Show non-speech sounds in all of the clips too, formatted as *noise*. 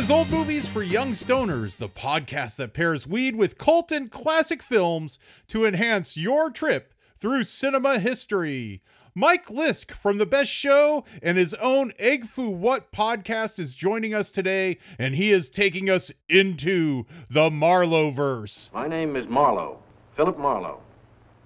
Is Old Movies for Young Stoners, the podcast that pairs weed with cult and classic films to enhance your trip through cinema history. Mike Lisk from The Best Show and his own Egg Foo What podcast is joining us today, and he is taking us into the Marlowe verse. My name is Marlowe, Philip Marlowe.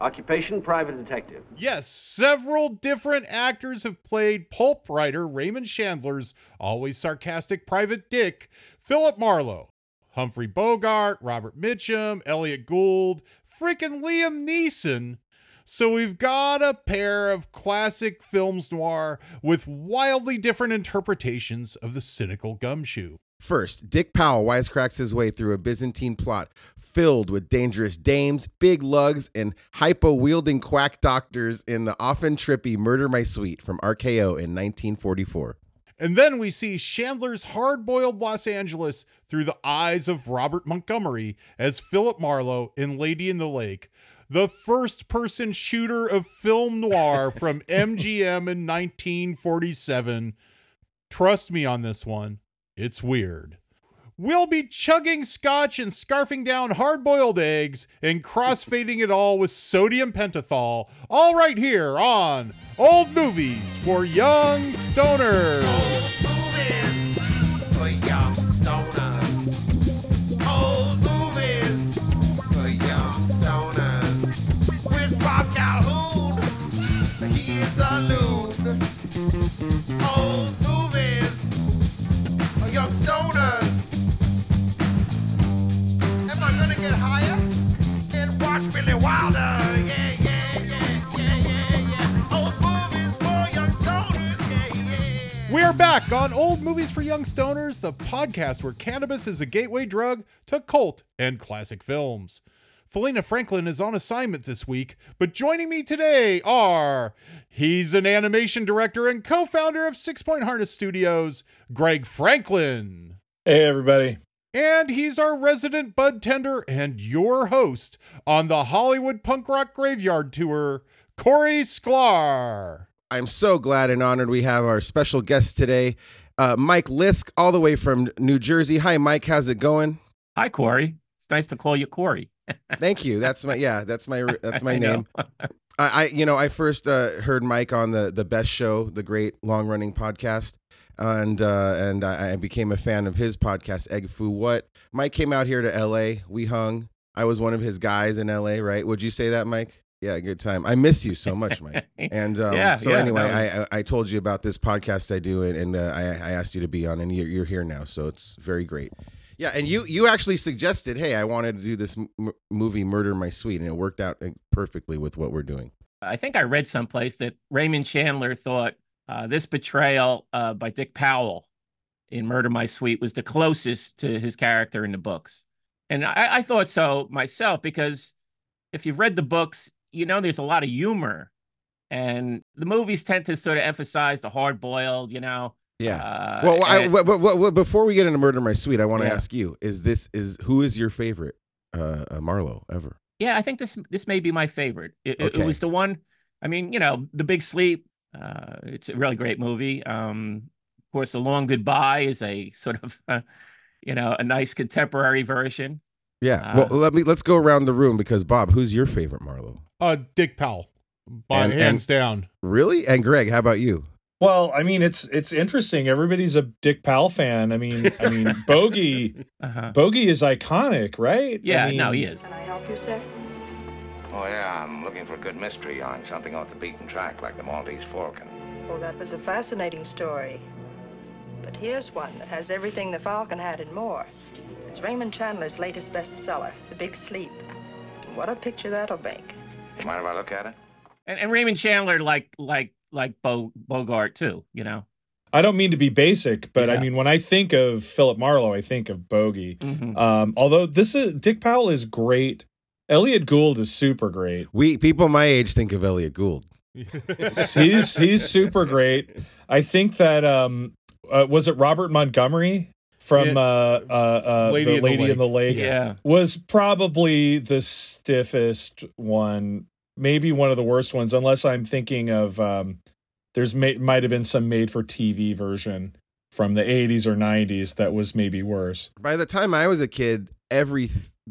Occupation private detective. Yes, several different actors have played pulp writer Raymond Chandler's always sarcastic private dick, Philip Marlowe. Humphrey Bogart, Robert Mitchum, Elliott Gould, freaking Liam Neeson. So we've got a pair of classic films noir with wildly different interpretations of the cynical gumshoe. First, Dick Powell wisecracks his way through a Byzantine plot filled with dangerous dames, big lugs, and hypo wielding quack doctors in the often trippy Murder My Sweet from RKO in 1944. And then we see Chandler's hard boiled Los Angeles through the eyes of Robert Montgomery as Philip Marlowe in Lady in the Lake, the first person shooter of film noir *laughs* from MGM in 1947. Trust me on this one, it's weird. We'll be chugging scotch and scarfing down hard boiled eggs and crossfading it all with sodium pentothal, all right here on Old Movies for Young Stoners. We're back on Old Movies for Young Stoners, the podcast where cannabis is a gateway drug to cult and classic films. Felina Franklin is on assignment this week, but joining me today are he's an animation director and co founder of Six Point Harness Studios, Greg Franklin. Hey, everybody. And he's our resident bud tender and your host on the Hollywood Punk Rock Graveyard Tour, Corey Sklar. I'm so glad and honored we have our special guest today, uh, Mike Lisk, all the way from New Jersey. Hi, Mike. How's it going? Hi, Corey. It's nice to call you Corey. *laughs* Thank you. That's my yeah. That's my that's *laughs* my I name. I, I you know I first uh, heard Mike on the the best show, the great long running podcast, and uh, and I, I became a fan of his podcast, Egg Foo What. Mike came out here to L.A. We hung. I was one of his guys in L.A. Right? Would you say that, Mike? Yeah, good time. I miss you so much, Mike. *laughs* And um, Yeah, so yeah, anyway, no. I, I told you about this podcast I do, and, and uh, I I asked you to be on, and you're you're here now, so it's very great. Yeah, and you you actually suggested, hey, I wanted to do this m- movie, Murder My Sweet, and it worked out uh, perfectly with what we're doing. I think I read someplace that Raymond Chandler thought uh, this betrayal uh, by Dick Powell in Murder My Sweet was the closest to his character in the books. And I, I thought so myself because if you've read the books, you know there's a lot of humor. And the movies tend to sort of emphasize the hard boiled, you know. Yeah. Uh, well, I, and- well, well, well, well, before we get into Murder My Sweet, I want to Yeah. ask you: Is this is who is your favorite uh, uh Marlowe ever? Yeah, I think this this may be my favorite. It, it- Okay. it was the one. I mean, you know, The Big Sleep. Uh, it's a really great movie. Um, of course, The Long Goodbye is a *laughs* sort of, uh, you know, a nice contemporary version. Yeah. Uh, well, let me let's go around the room because Bob, who's your favorite Marlowe? Uh, Dick Powell, by And- hands down. Really? And Greg, how about you? Well, I mean, it's it's interesting. Everybody's a Dick Powell fan. I mean, I mean, Bogey, *laughs* Uh-huh. Bogey is iconic, right? Yeah, I mean, no, he is. Can I help you, sir? Oh, yeah, I'm looking for a good mystery on something off the beaten track like the Maltese Falcon. Oh, that was a fascinating story. But here's one that has everything the Falcon had and more. It's Raymond Chandler's latest bestseller, The Big Sleep. What a picture that'll make. You mind if I look at it? And, and Raymond Chandler, like like like Bo, Bogart too. You know. I don't mean to be basic, but I mean, when I think of Philip Marlowe, I think of Bogey. Mhm. Um, although this is Dick Powell is great. Elliott Gould is super great. We people my age think of Elliott Gould. *laughs* He's he's super great. I think that um, uh, was it Robert Montgomery from Yeah. uh, uh, uh, Lady the in the Lady in the Lake. Yeah. was probably the stiffest one, maybe one of the worst ones, unless I'm thinking of um, there's may, might have been some made for TV version from the 80s or 90s that was maybe worse. By the time I was a kid, every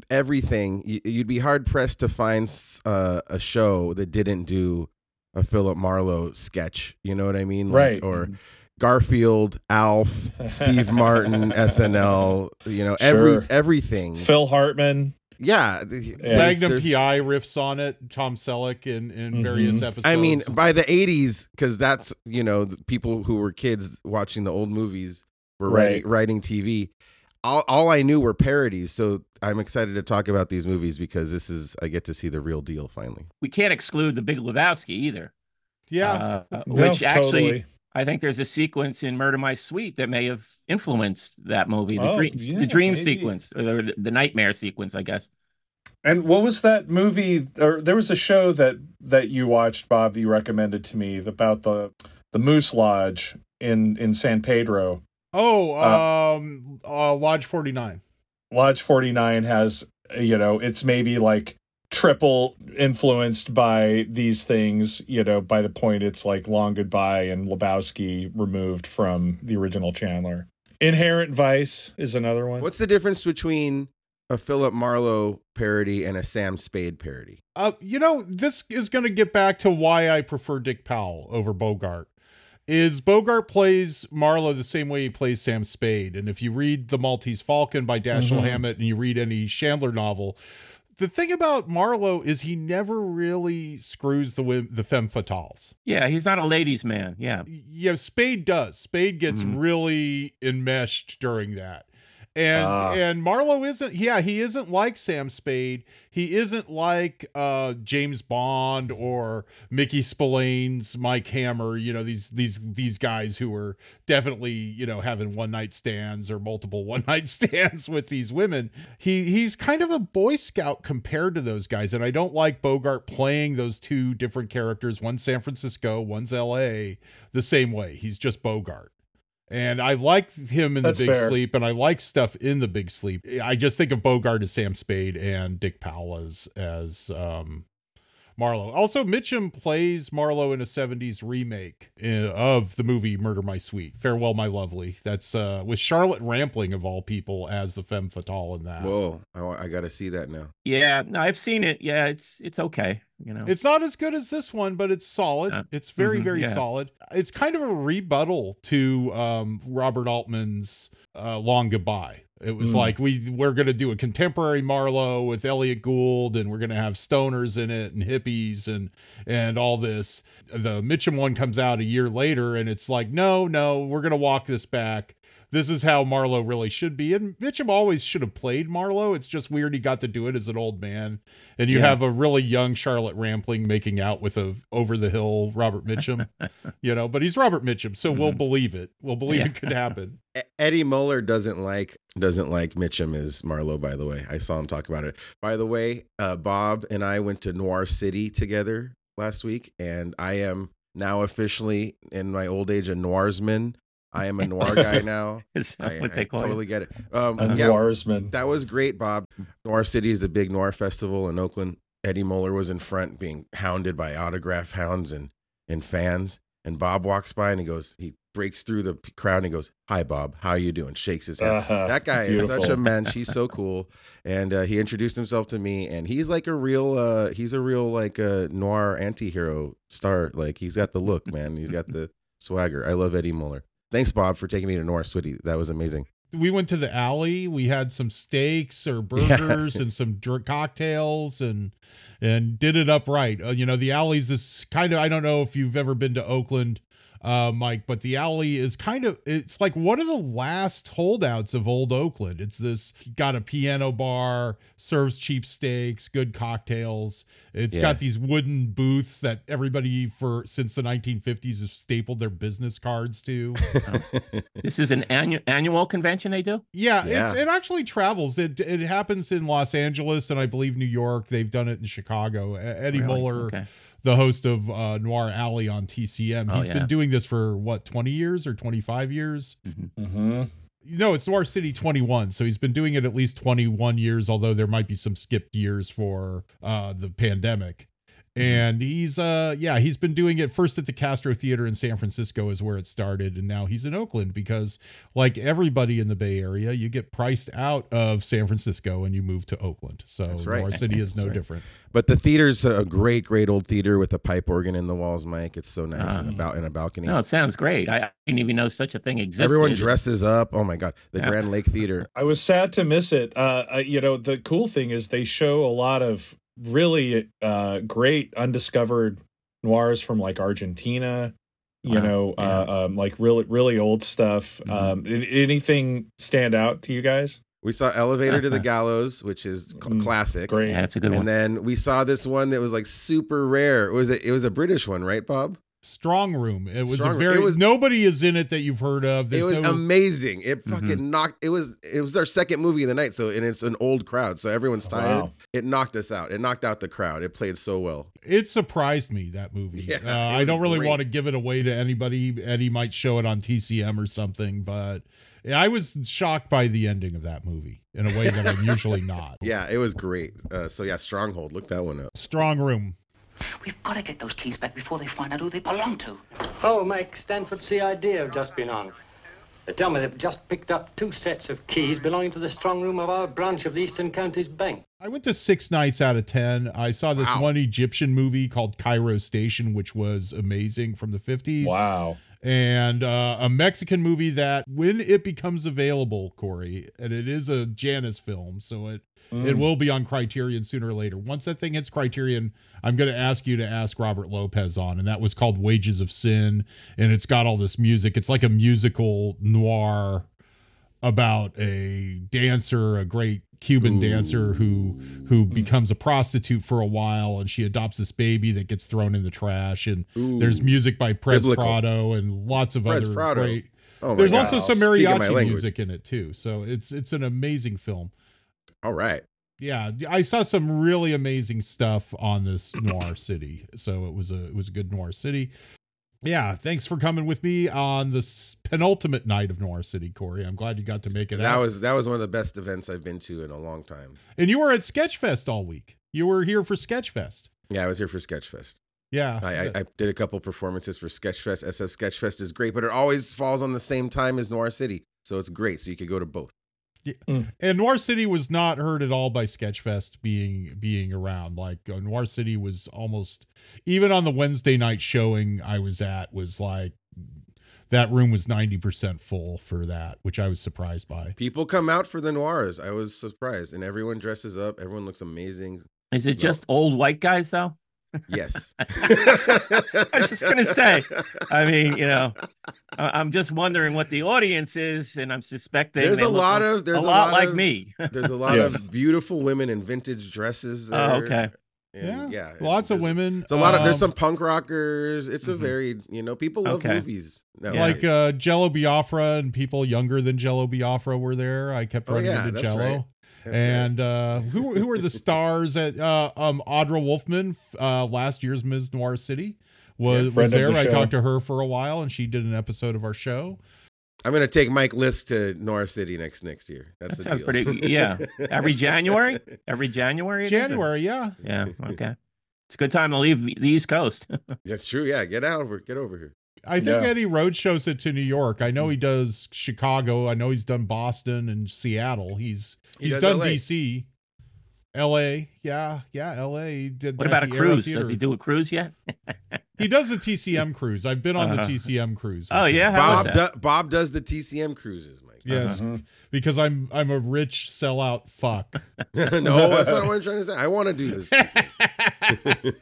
everything you'd be hard pressed to find s- uh, a show that didn't do a Philip Marlowe sketch. You know what I mean? Like, Right. Or Garfield, Alf, Steve *laughs* Martin, SNL. You know, every everything. Phil Hartman. yeah. Yeah. there's- Magnum there's- PI riffs on it. Tom Selleck in in various Mhm. episodes. I mean, by the '80s, because that's you know the people who were kids watching the old movies were writing, writing TV. All, all I knew were parodies, so I'm excited to talk about these movies because this is I get to see the real deal finally. We can't exclude the Big Lebowski either. yeah, uh, No, which actually totally. I think there's a sequence in Murder My Sweet that may have influenced that movie. The Oh, dream, yeah, the dream maybe. sequence, or the, the nightmare sequence, I guess. And what was that movie? Or there was a show that that you watched, Bob, that you recommended to me about the the Moose Lodge in in San Pedro. Oh, Uh, um, uh, Lodge 49. Lodge 49 has, you know, it's maybe like triple influenced by these things, you know, by the point it's like Long Goodbye and Lebowski removed from the original Chandler. Inherent Vice is another one. What's the difference between a Philip Marlowe parody and a Sam Spade parody? Uh, you know, this is going to get back to why I prefer Dick Powell over Bogart. Is Bogart plays Marlowe the same way he plays Sam Spade, and if you read The Maltese Falcon by Dashiell Mhm. Hammett and you read any Chandler novel, the thing about Marlowe is he never really screws the wom- the femme fatales. Yeah, he's not a ladies' man. Yeah, Yeah, Spade does. Spade gets Mhm. really enmeshed during that. And Ah. and Marlowe isn't yeah, he isn't like Sam Spade. He isn't like uh James Bond or Mickey Spillane's Mike Hammer, you know, these these these guys who are definitely, you know, having one night stands or multiple *laughs* one night stands with these women. He he's kind of a boy scout compared to those guys and I don't like Bogart playing those two different characters, one's San Francisco, one's LA, the same way. He's just Bogart. And I like him in That's the Big fair. Sleep, and I like stuff in the Big Sleep. I just think of Bogart as Sam Spade and Dick Powell as as um, Marlowe. Also, Mitchum plays Marlowe in a '70s remake uh, of the movie Murder My Sweet, Farewell My Lovely. That's uh, with Charlotte Rampling of all people as the femme fatale in that. Whoa, I, I got to see that now. yeah. No, I've seen it. Yeah, it's it's okay. You know, It's not as good as this one, but it's solid. Uh, it's very, mhm, very yeah. solid. It's kind of a rebuttal to um, Robert Altman's uh, Long Goodbye. It was Mm. like we we're gonna do a contemporary Marlowe with Elliott Gould, and we're gonna have stoners in it and hippies and and all this. The Mitchum one comes out a year later, and it's like, no, no, we're gonna walk this back. This is how Marlowe really should be. And Mitchum always should have played Marlowe. It's just weird he got to do it as an old man. And you Yeah. have a really young Charlotte Rampling making out with a over the hill Robert Mitchum, *laughs* you know, but he's Robert Mitchum, so we'll Mhm. believe it. We'll believe Yeah. it could happen. *laughs* Eddie Muller doesn't like doesn't like Mitchum as Marlowe. By the way, I saw him talk about it. By the way, uh, Bob and I went to Noir City together last week, and I am now officially in my old age a noirsman. I am a *laughs* noir guy now. is that I, what they call totally it? get it. Um, A yeah, Noirsman. that was great, Bob. Noir City is the big Noir festival in Oakland. Eddie Muller was in front, being hounded by autograph hounds and and fans. And Bob walks by and he goes, he breaks through the crowd and he goes, "Hi, Bob. How you doing?" Shakes his hand. Uh-huh. That guy is such a mensch. He's so cool, and uh, he introduced himself to me, and he's like a real, uh, he's a real like a noir anti-hero star. Like he's got the look, man. He's got the *laughs* swagger. I love Eddie Muller. Thanks, Bob, for taking me to Noir City. That was amazing. We went to the alley. We had some steaks or *laughs* burgers and some drink cocktails and and did it up right. Uh, you know, the alley's this kind of I don't know if you've ever been to Oakland, uh, Mike, but the alley is kind of it's like one of the last holdouts of old Oakland. It's this got a piano bar, serves cheap steaks, good cocktails. It's Yeah. got these wooden booths that everybody for since the 1950s have stapled their business cards to. *laughs* This is an annual annual convention they do. Yeah, it's Yeah. it actually travels. It it happens in Los Angeles and I believe New York. They've done it in Chicago. Eddie Really? Muller, Okay. The host of uh, Noir Alley on TCM, Oh, he's yeah. been doing this for what twenty years or twenty five years. Mhm. No, it's Noir City twenty one. So he's been doing it at least twenty one years. Although there might be some skipped years for uh, the pandemic. And he's uh yeah, he's been doing it first at the Castro Theater in San Francisco is where it started and now he's in Oakland because like everybody in the Bay Area, you get priced out of San Francisco and you move to Oakland. So That's right. Noir City *laughs* is no right. different. But the theater's a great, great old theater with a pipe organ in the walls, Mike. It's so nice Ah. and about in a balcony. No, it sounds great. I, I didn't even know such a thing existed. Everyone dresses up. Oh my god, the Yeah. Grand Lake Theater. I was sad to miss it. Uh, uh, you know, the cool thing is they show a lot of really uh, great undiscovered noirs from like Argentina. You Wow, know, uh, um, like really, really old stuff. Mhm. Um, anything stand out to you guys? We saw Elevator to the Gallows, which is cl- Mm, classic. Great. Yeah, that's a good And one. then we saw this one that was like super rare. It was a, it was a British one, right, Bob? Strong Room. It was Strong a very It was- nobody is in it that you've heard of. There's it was no, amazing. It fucking Mhm. knocked. It was it was our second movie of the night, so and it's an old crowd, so everyone's tired. Wow. It knocked us out. It knocked out the crowd. It played so well. it surprised me that movie. *laughs* Yeah, uh, I don't really great. want to give it away to anybody. Eddie might show it on TCM or something, but I was shocked by the ending of that movie in a way that I'm *laughs* usually not. Yeah, it was great. Uh, so yeah, Stronghold. Look that one up. Strong Room. We've got to get those keys back before they find out who they belong to. Oh, Mike, Stanford CID have just been on. They tell me they've just picked up two sets of keys belonging to the strong room of our branch of the Eastern Counties Bank. I went to six nights out of ten. I saw this Wow. one Egyptian movie called Cairo Station, which was amazing from the 50s. Wow. And uh, a Mexican movie that when it becomes available, Corey, and it is a Janus film, so it it will be on Criterion sooner or later. Once that thing hits Criterion, I'm going to ask you to ask Robert Lopez on, and that was called Wages of Sin, and it's got all this music. It's like a musical noir about a dancer, a great Cuban dancer who who becomes a prostitute for a while, and she adopts this baby that gets thrown in the trash. And Ooh. there's music by Prez Biblical. Prado and lots of other Prado. great. Oh There's God. also some mariachi music in it too, so it's it's an amazing film. All right. Yeah, I saw some really amazing stuff on this Noir City, so it was a it was a good Noir City. Yeah, thanks for coming with me on this penultimate night of Noir City, Corey. I'm glad you got to make it That out. was that was one of the best events I've been to in a long time. and you were at Sketchfest all week. You were here for Sketchfest. Yeah, I was here for Sketchfest. Yeah, I, I, I did a couple performances for Sketchfest. SF Sketchfest is great, but it always falls on the same time as Noir City, so it's great. So you could go to both. And Noir City was not hurt at all by Sketchfest being being around. Like uh, Noir City was almost even on the Wednesday night showing I was at was like that room was 90% full for that, which I was surprised by. People come out for the noirs. I was surprised, and everyone dresses up. Everyone looks amazing. Is it Smell. just old white guys though? Yes. *laughs* I was just gonna say. I mean, you know, I- I'm just wondering what the audience is, and I'm suspecting There's a look lot of there's a lot, like of- me. There's a lot Yes. of beautiful women in vintage dresses. There. Oh, okay. And, yeah, yeah. lots of women. There's a lot of there's um, some punk rockers. It's a Mhm. very you know people love Okay. movies. like uh Jello Biafra and people younger than Jello Biafra were there. I kept Oh, running yeah, into that's Jello. right. That's right. and uh who who were the *laughs* stars at uh um Audra Wolfman uh last year's Ms. Noir City was Yeah, was there. the I talked to her for a while and she did an episode of our show. I'm gonna take Mike Lisk to Noir City next next year. That's That the deal. pretty- yeah. *laughs* Every January? Every January. it is, or- January, yeah. Yeah. Okay. It's a good time to leave the the East Coast. *laughs* That's true. Yeah, get out over, get over here. I think Yeah. Eddie Road shows it to New York. I know he does Chicago. I know he's done Boston and Seattle. He's He he's done LA. DC. LA. Yeah, yeah, LA. He did what about a at the Aero cruise? Does he do a cruise yet? *laughs* He does the TCM cruise. I've been on Uh-huh. the TCM cruise. Oh, yeah? How Bob that? do, Bob does the TCM cruises, Mike. Yes, Uh-huh. because I'm I'm a rich sellout fuck. *laughs* *laughs* no, that's not what I'm trying to say. I want to do this.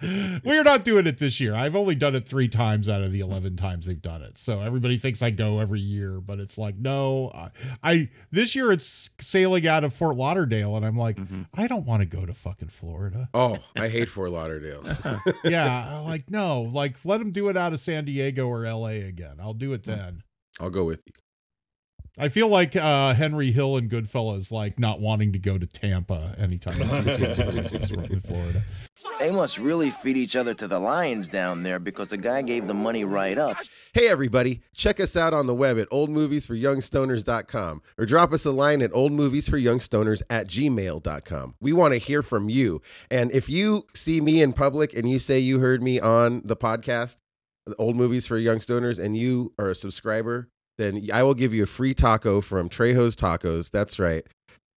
*laughs* We're not doing it this year. I've only done it three times out of the eleven times they've done it. So everybody thinks I go every year, but it's like no. I, I this year it's sailing out of Fort Lauderdale, and I'm like, Mm-hmm. I don't want to go to fucking Florida. Oh, I hate Fort Lauderdale. yeah, like no, like let them do it out of San Diego or L.A. again. I'll do it then. I'll go with you. I feel like uh, Henry Hill and Goodfellas like not wanting to go to Tampa anytime in Florida. They must really feed each other to the lions down there because the guy gave the money right up. Hey, everybody, check us out on the web at oldmoviesforyoungstoners.com or drop us a line at oldmoviesforyoungstoners at gmail.com. We want to hear from you. And if you see me in public and you say you heard me on the podcast, Old Movies for Young Stoners, and you are a subscriber, then I will give you a free taco from Trejo's Tacos. That's right.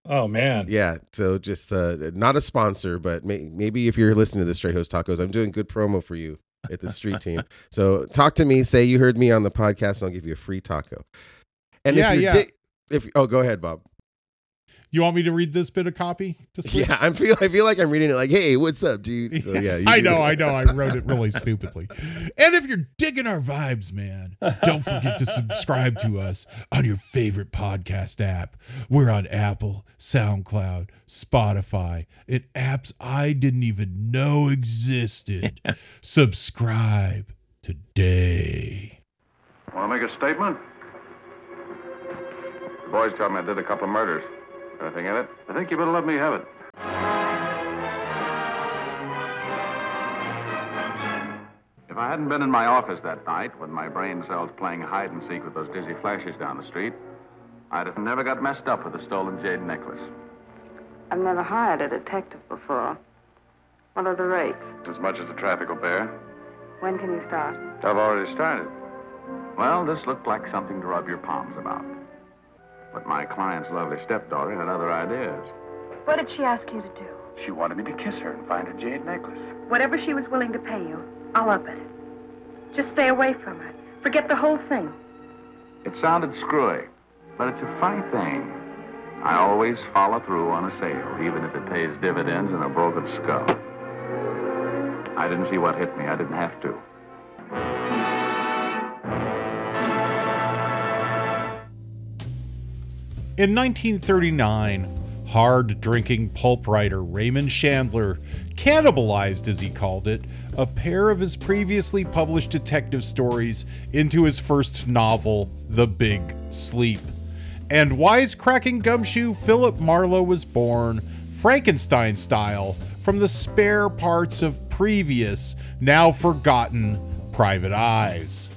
Oh man. Yeah. So just uh, not a sponsor, but may- maybe if you're listening to this Trejo's Tacos, I'm doing good promo for you at the street team. *laughs* So talk to me. Say you heard me on the podcast, and I'll give you a free taco. And Yeah, if you're yeah. di- if oh, go ahead, Bob. You want me to read this bit of copy? To *laughs* switch? Yeah, I feel I feel like I'm reading it like, hey, what's up, dude? So, *laughs* yeah, you I know, that. I know. I wrote it really stupidly. And if you're digging our vibes, man, don't forget to subscribe to us on your favorite podcast app. We're on Apple, SoundCloud, Spotify, and apps I didn't even know existed. subscribe today. Want to make a statement? The boys tell me I did a couple of murders. Anything in it? I think you better let me have it. If I hadn't been in my office that night when my brain cells playing hide and seek with those dizzy flashes down the street, I'd have never got messed up with the stolen jade necklace. I've never hired a detective before. What are the rates? As much as the traffic will bear. When can you start? I've already started. Well, this looked like something to rub your palms about. But my client's lovely stepdaughter had other ideas. What did she ask you to do? She wanted me to kiss her and find her jade necklace. Whatever she was willing to pay you, I'll up it. Just stay away from her. Forget the whole thing. It sounded screwy, but it's a funny thing. I always follow through on a sale, even if it pays dividends in a broken skull. I didn't see what hit me. I didn't have to. In 1939, hard drinking pulp writer Raymond Chandler cannibalized, as he called it, a pair of his previously published detective stories into his first novel, The Big Sleep. And wisecracking gumshoe Philip Marlowe was born, Frankenstein style, from the spare parts of previous, now forgotten, private eyes.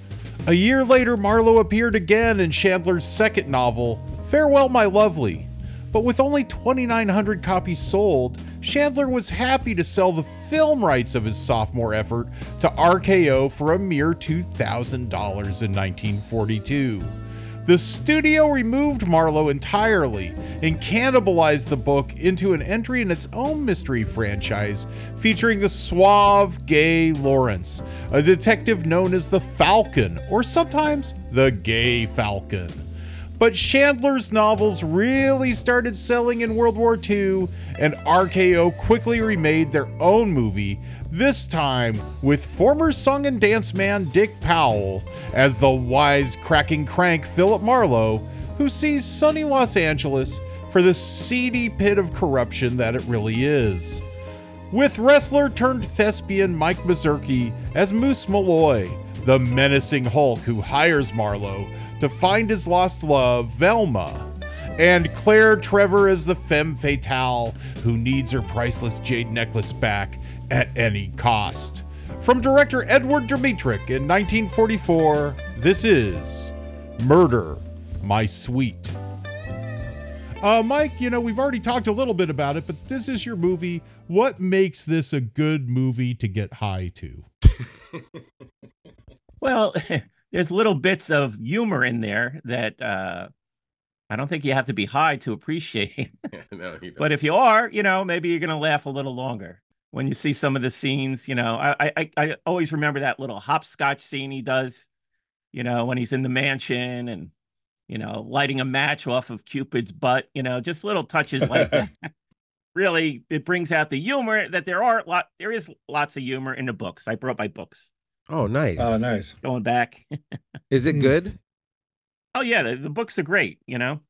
A year later, Marlowe appeared again in Chandler's second novel, Farewell, My Lovely. But with only 2,900 copies sold, Chandler was happy to sell the film rights of his sophomore effort to RKO for a mere $2,000 in 1942. The studio removed Marlowe entirely and cannibalized the book into an entry in its own mystery franchise featuring the suave gay Lawrence, a detective known as the Falcon, or sometimes the Gay Falcon. But Chandler's novels really started selling in World War II, and RKO quickly remade their own movie, this time with former song and dance man Dick Powell as the wise-cracking crank Philip Marlowe, who sees sunny Los Angeles for the seedy pit of corruption that it really is. With wrestler turned thespian Mike Mazurki as Moose Malloy, the menacing Hulk who hires Marlowe to find his lost love, Velma, and Claire Trevor as the femme fatale who needs her priceless jade necklace back at any cost. From director Edward Dmytryk in 1944, this is Murder, My Sweet. Uh, Mike, you know, we've already talked a little bit about it, but this is your movie. What makes this a good movie to get high to? *laughs* Well, there's little bits of humor in there that uh, I don't think you have to be high to appreciate. *laughs* *laughs* no, but if you are, you know, maybe you're going to laugh a little longer when you see some of the scenes. You know, I, I I always remember that little hopscotch scene he does. You know, when he's in the mansion and you know lighting a match off of Cupid's butt. You know, just little touches like *laughs* that. Really, it brings out the humor that there are lot. There is lots of humor in the books. I brought my books Oh, nice. Oh, nice. going back. *laughs* Is it good? Oh yeah, the, the books are great, you know.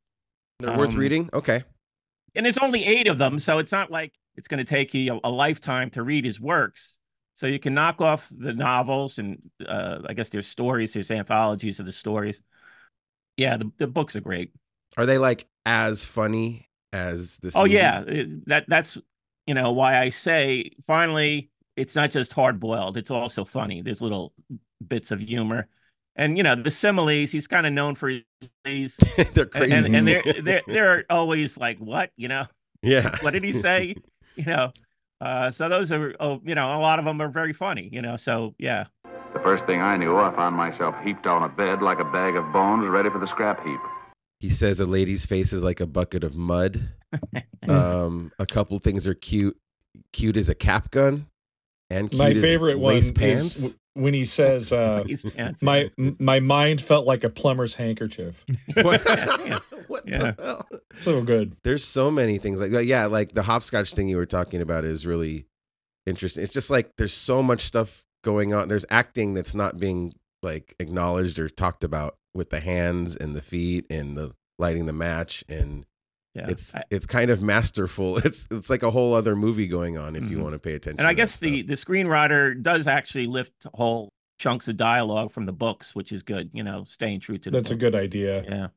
They're worth Um, reading? Okay. And there's only eight of them, so it's not like it's going to take you a, a lifetime to read his works. So you can knock off the novels, and uh, I guess there's stories, there's anthologies of the stories. Yeah, the, the books are great. Are they like as funny as this? Oh movie? yeah, it- that that's you know why I say finally it's not just hard boiled; it's also funny. There's little bits of humor, and you know the similes. He's kind of known for these, *laughs* they're and crazy. and, and they're *laughs* they're they're always like, what you know, yeah. *laughs* what did he say? you know, uh, so those are oh, you know a lot of them are very funny. You know, so yeah. The first thing I knew, I found myself heaped on a bed like a bag of bones ready for the scrap heap. He says a lady's face is like a bucket of mud. um, a couple things are cute. Cute as a cap gun, and My favorite one lace is when he says, uh, *laughs* "My my mind felt like a plumber's handkerchief." *laughs* what *laughs* yeah. what Yeah. the hell? So good. There's so many things like yeah, like the hopscotch thing you were talking about is really interesting. It's just like there's so much stuff going on. There's acting that's not being like acknowledged or talked about with the hands and the feet and the lighting the match and Yeah. it's I- it's kind of masterful. *laughs* It's it's like a whole other movie going on if you Mhm. want to pay attention. and I guess the stuff. the screenwriter does actually lift whole chunks of dialogue from the books, which is good. You know, staying true to the That's a good idea. Yeah.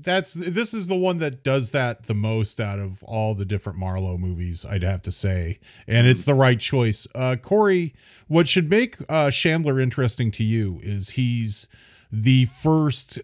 That's this is the one that does that the most out of all the different Marlowe movies, I'd have to say, and it's the right choice. Uh, Corey, what should make uh, Chandler interesting to you is he's the first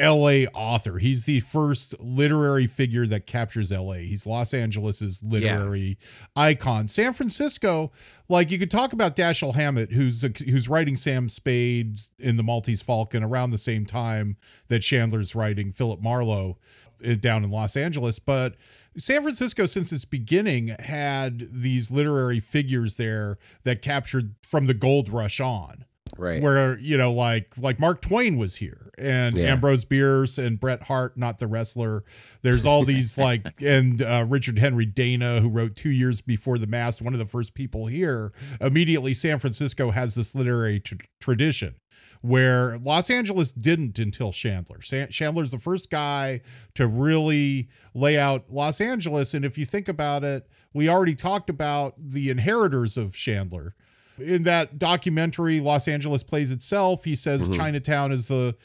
LA author. He's the first literary figure that captures LA. He's Los Angeles's literary icon. San Francisco, like you could talk about Dashiell Hammett, who's who's writing Sam Spade in the Maltese Falcon around the same time that Chandler's writing Philip Marlowe uh, down in Los Angeles, but San Francisco, since its beginning, had these literary figures there that captured from the gold rush on right. where you know like like Mark Twain was here and Yeah. Ambrose Bierce and Bret Harte not the wrestler there's all these *laughs* like and uh, Richard Henry Dana who wrote 2 years before the mast one of the first people here immediately San Francisco has this literary tr- tradition where Los Angeles didn't until Chandler. Chandler's the first guy to really lay out Los Angeles. And if you think about it, we already talked about the inheritors of Chandler. In that documentary, Los Angeles Plays Itself, he says Mhm. Chinatown is the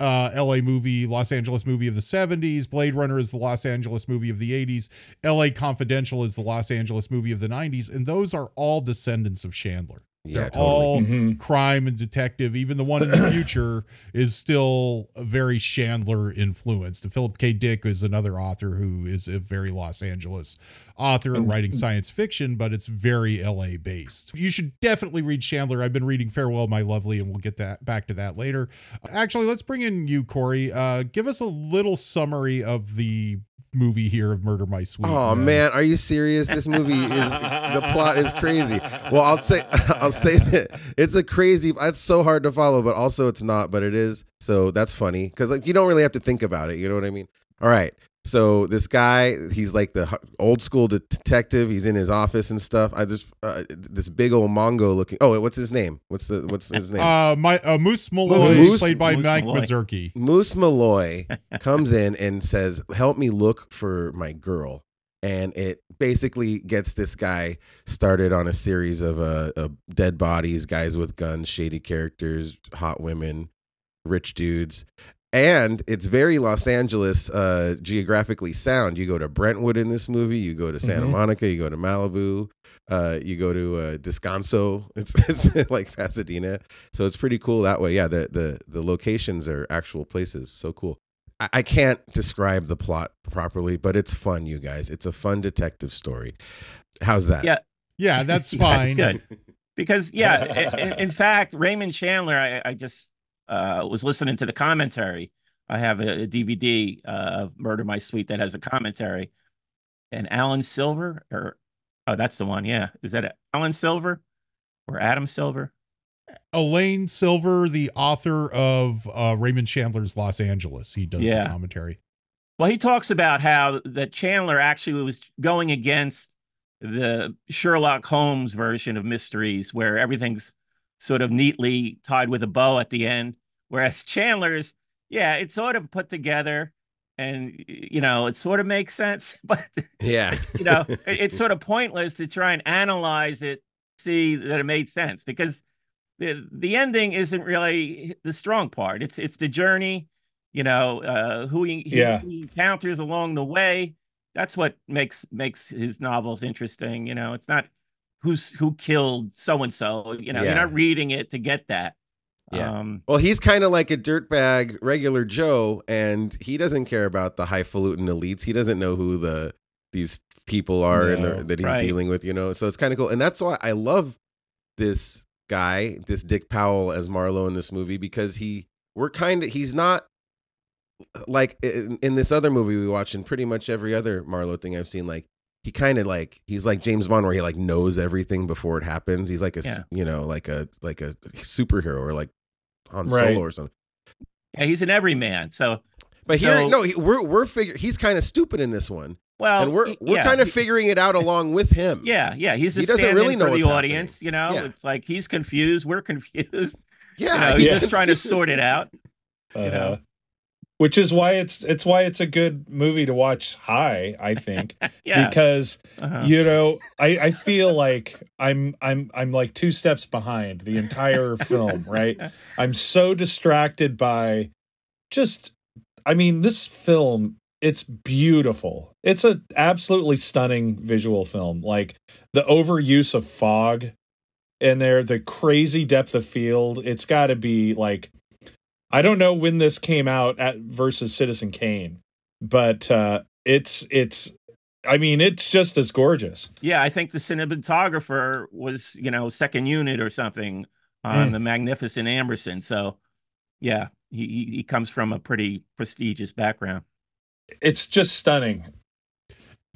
uh, LA movie, Los Angeles movie of the 70s. Blade Runner is the Los Angeles movie of the 80s. LA Confidential is the Los Angeles movie of the 90s. And those are all descendants of Chandler. Yeah, They're totally. all Mhm. crime and detective. Even the one in the future *clears throat* is still very Chandler influenced. And Philip K. Dick is another author who is a very Los Angeles author And- writing science fiction, but it's very LA based. You should definitely read Chandler. I've been reading Farewell, My Lovely, and we'll get that back to that later. Actually, let's bring in you, Corey. Uh, give us a little summary of the movie here of Murder My Sweet. Oh Uh, man, are you serious? This movie is the plot is crazy. Well, I'll say *laughs* I'll say that it's a crazy. It's so hard to follow, but also it's not. But it is. So that's funny because like you don't really have to think about it. You know what I mean? All right. So this guy, he's like the old school de- detective. He's in his office and stuff. I just uh, this big old Mongo looking. Oh, what's his name? What's the what's his name? Uh, my uh, Moose Malloy, Moose- played by Moose Mike Malloy. Mazurki. Moose Malloy *laughs* comes in and says, "Help me look for my girl." And it basically gets this guy started on a series of uh, of dead bodies, guys with guns, shady characters, hot women, rich dudes. And it's very Los Angeles uh, geographically sound. You go to Brentwood in this movie. You go to Santa Mhm. Monica. You go to Malibu. Uh, you go to uh, Descanso. *laughs* It's, it's like Pasadena. So it's pretty cool that way. Yeah, the the the locations are actual places. So cool. I, I can't describe the plot properly, but it's fun, you guys. It's a fun detective story. How's that? Yeah. Yeah, that's *laughs* Yeah, fine. good. Because yeah, in, in *laughs* fact, Raymond Chandler, I, I just uh, was listening to the commentary. I have a, a DVD uh, of Murder My Sweet that has a commentary, and Alan Silver, or oh, that's the one. Yeah, is that Alan Silver or Adam Silver? Alain Silver, the author of uh, Raymond Chandler's Los Angeles, he does Yeah. the commentary. Well, he talks about how that Chandler actually was going against the Sherlock Holmes version of mysteries, where everything's sort of neatly tied with a bow at the end. Whereas Chandler's, yeah, it's sort of put together and, you know, it sort of makes sense, *laughs* but, Yeah. you know, *laughs* it- it's sort of pointless to try and analyze it, see that it made sense because the, the ending isn't really the strong part. It's, it's the journey you know, uh, who he, he, Yeah. he encounters along the way. That's what makes makes his novels interesting. You know, it's not who's who killed so and so. You know, Yeah. you're not reading it to get that. Yeah. Um, Well, he's kind of like a dirtbag, regular Joe, and he doesn't care about the highfalutin elites. He doesn't know who the these people are and No. the, that he's Right. dealing with. You know, so it's kind of cool, and that's why I love this guy, this Dick Powell as Marlowe in this movie because he we're kind of he's not like in, in this other movie we watch and pretty much every other Marlowe thing I've seen like he kind of like he's like James Bond where he like knows everything before it happens. He's like a Yeah. you know like a like a superhero or like Han Right. Solo or something. yeah, he's an everyman. So, But here, So- no, he, we're we're figure he's kind of stupid in this one, well, and we're we're yeah, kind of he- figuring it out along with him. Yeah, yeah, he's a He doesn't really know for what's the happening. audience. You know, Yeah. it's like he's confused. We're confused. yeah, You know, he's he's just trying to *laughs* sort it out. Uh, know? Which is why it's it's why it's a good movie to watch high i think *laughs* Yeah. because Uh-huh. you know I, I feel like i'm i'm i'm like two steps behind the entire *laughs* film right i'm so distracted by just i mean this film it's beautiful it's a absolutely stunning visual film like the overuse of fog in there the crazy depth of field it's got to be like I don't know when this came out at versus Citizen Kane, but uh, it's it's. I mean, it's just as gorgeous. Yeah, I think the cinematographer was, you know, second unit or something on Mm. the Magnificent Amberson. So, yeah, he he he comes from a pretty prestigious background. It's just stunning.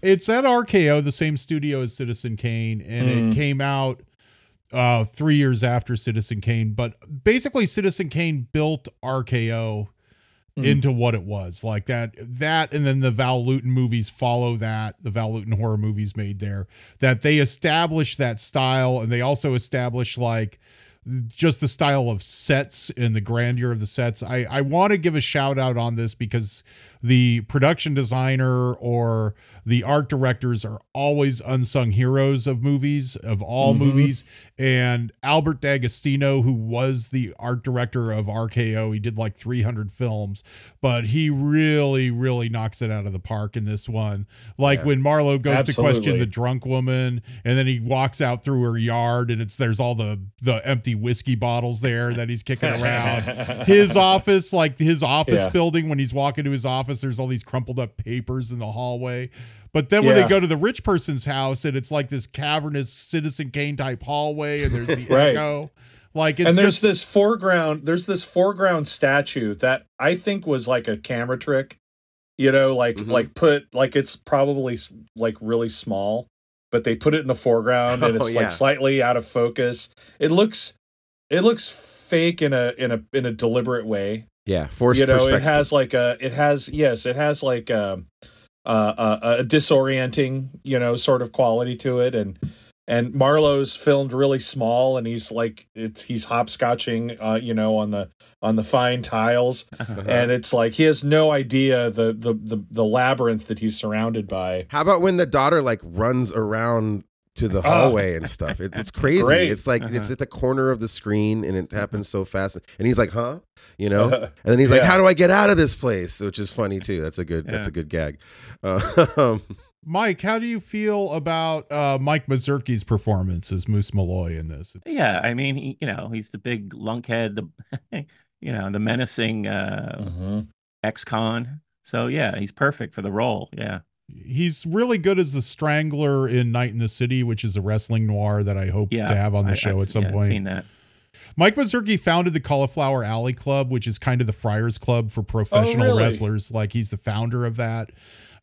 It's at RKO, the same studio as Citizen Kane, and Mm. it came out uh three years after Citizen Kane. But basically, Citizen Kane built RKO Mm. into what it was. Like that, that, and then the Val Lewton movies follow that. The Val Lewton horror movies made there that they established that style, and they also established like just the style of sets and the grandeur of the sets. I, I want to give a shout out on this because the production designer or the art directors are always unsung heroes of movies, of all Mhm. movies. And Albert D'Agostino, who was the art director of RKO, he did like 300 films, but he really, really knocks it out of the park in this one. Like Yeah. when Marlowe goes to question the drunk woman and then he walks out through her yard and it's there's all the the empty whiskey bottles there that he's kicking around *laughs* his office like his office Yeah. building when he's walking to his office there's all these crumpled up papers in the hallway but then when Yeah. they go to the rich person's house and it's like this cavernous citizen kane type hallway and there's the *laughs* Right. echo like it's and there's just this foreground. There's this foreground statue that I think was like a camera trick. You know, like Mhm. like put like it's probably like really small, but they put it in the foreground and *laughs* Oh, it's yeah. like slightly out of focus. It looks it looks fake in a in a in a deliberate way. yeah, forced you know perspective. it has like a it has yes it has like a, a, a, a disorienting you know sort of quality to it. And and marlowe's filmed really small and he's like it's he's hopscotching uh you know on the on the fine tiles. *laughs* Uh-huh. and it's like he has no idea the the the, the labyrinth that he's surrounded by. How about when the daughter like runs around to the hallway and stuff? It, it's crazy. Great. It's like it's Uh-huh. at the corner of the screen and it happens so fast. And he's like, "Huh?" You know. Uh, And then he's like, "How do I get out of this place?" Which is funny too. That's a good. That's a good gag. Uh, *laughs* mike how do you feel about uh mike mazurki's performance as moose malloy in this Yeah, I mean, he, you know, he's the big lunkhead, the *laughs* you know, the menacing uh, mhm. ex-con. So yeah, he's perfect for the role. Yeah. He's really good as the strangler in night in the city which is a wrestling noir that i hope Yeah. to have on the I- show I've- at some yeah, I've point Seen that. Mike Mazurki founded the Cauliflower Alley Club, which is kind of the Friars Club for professional really? wrestlers. Like he's the founder of that.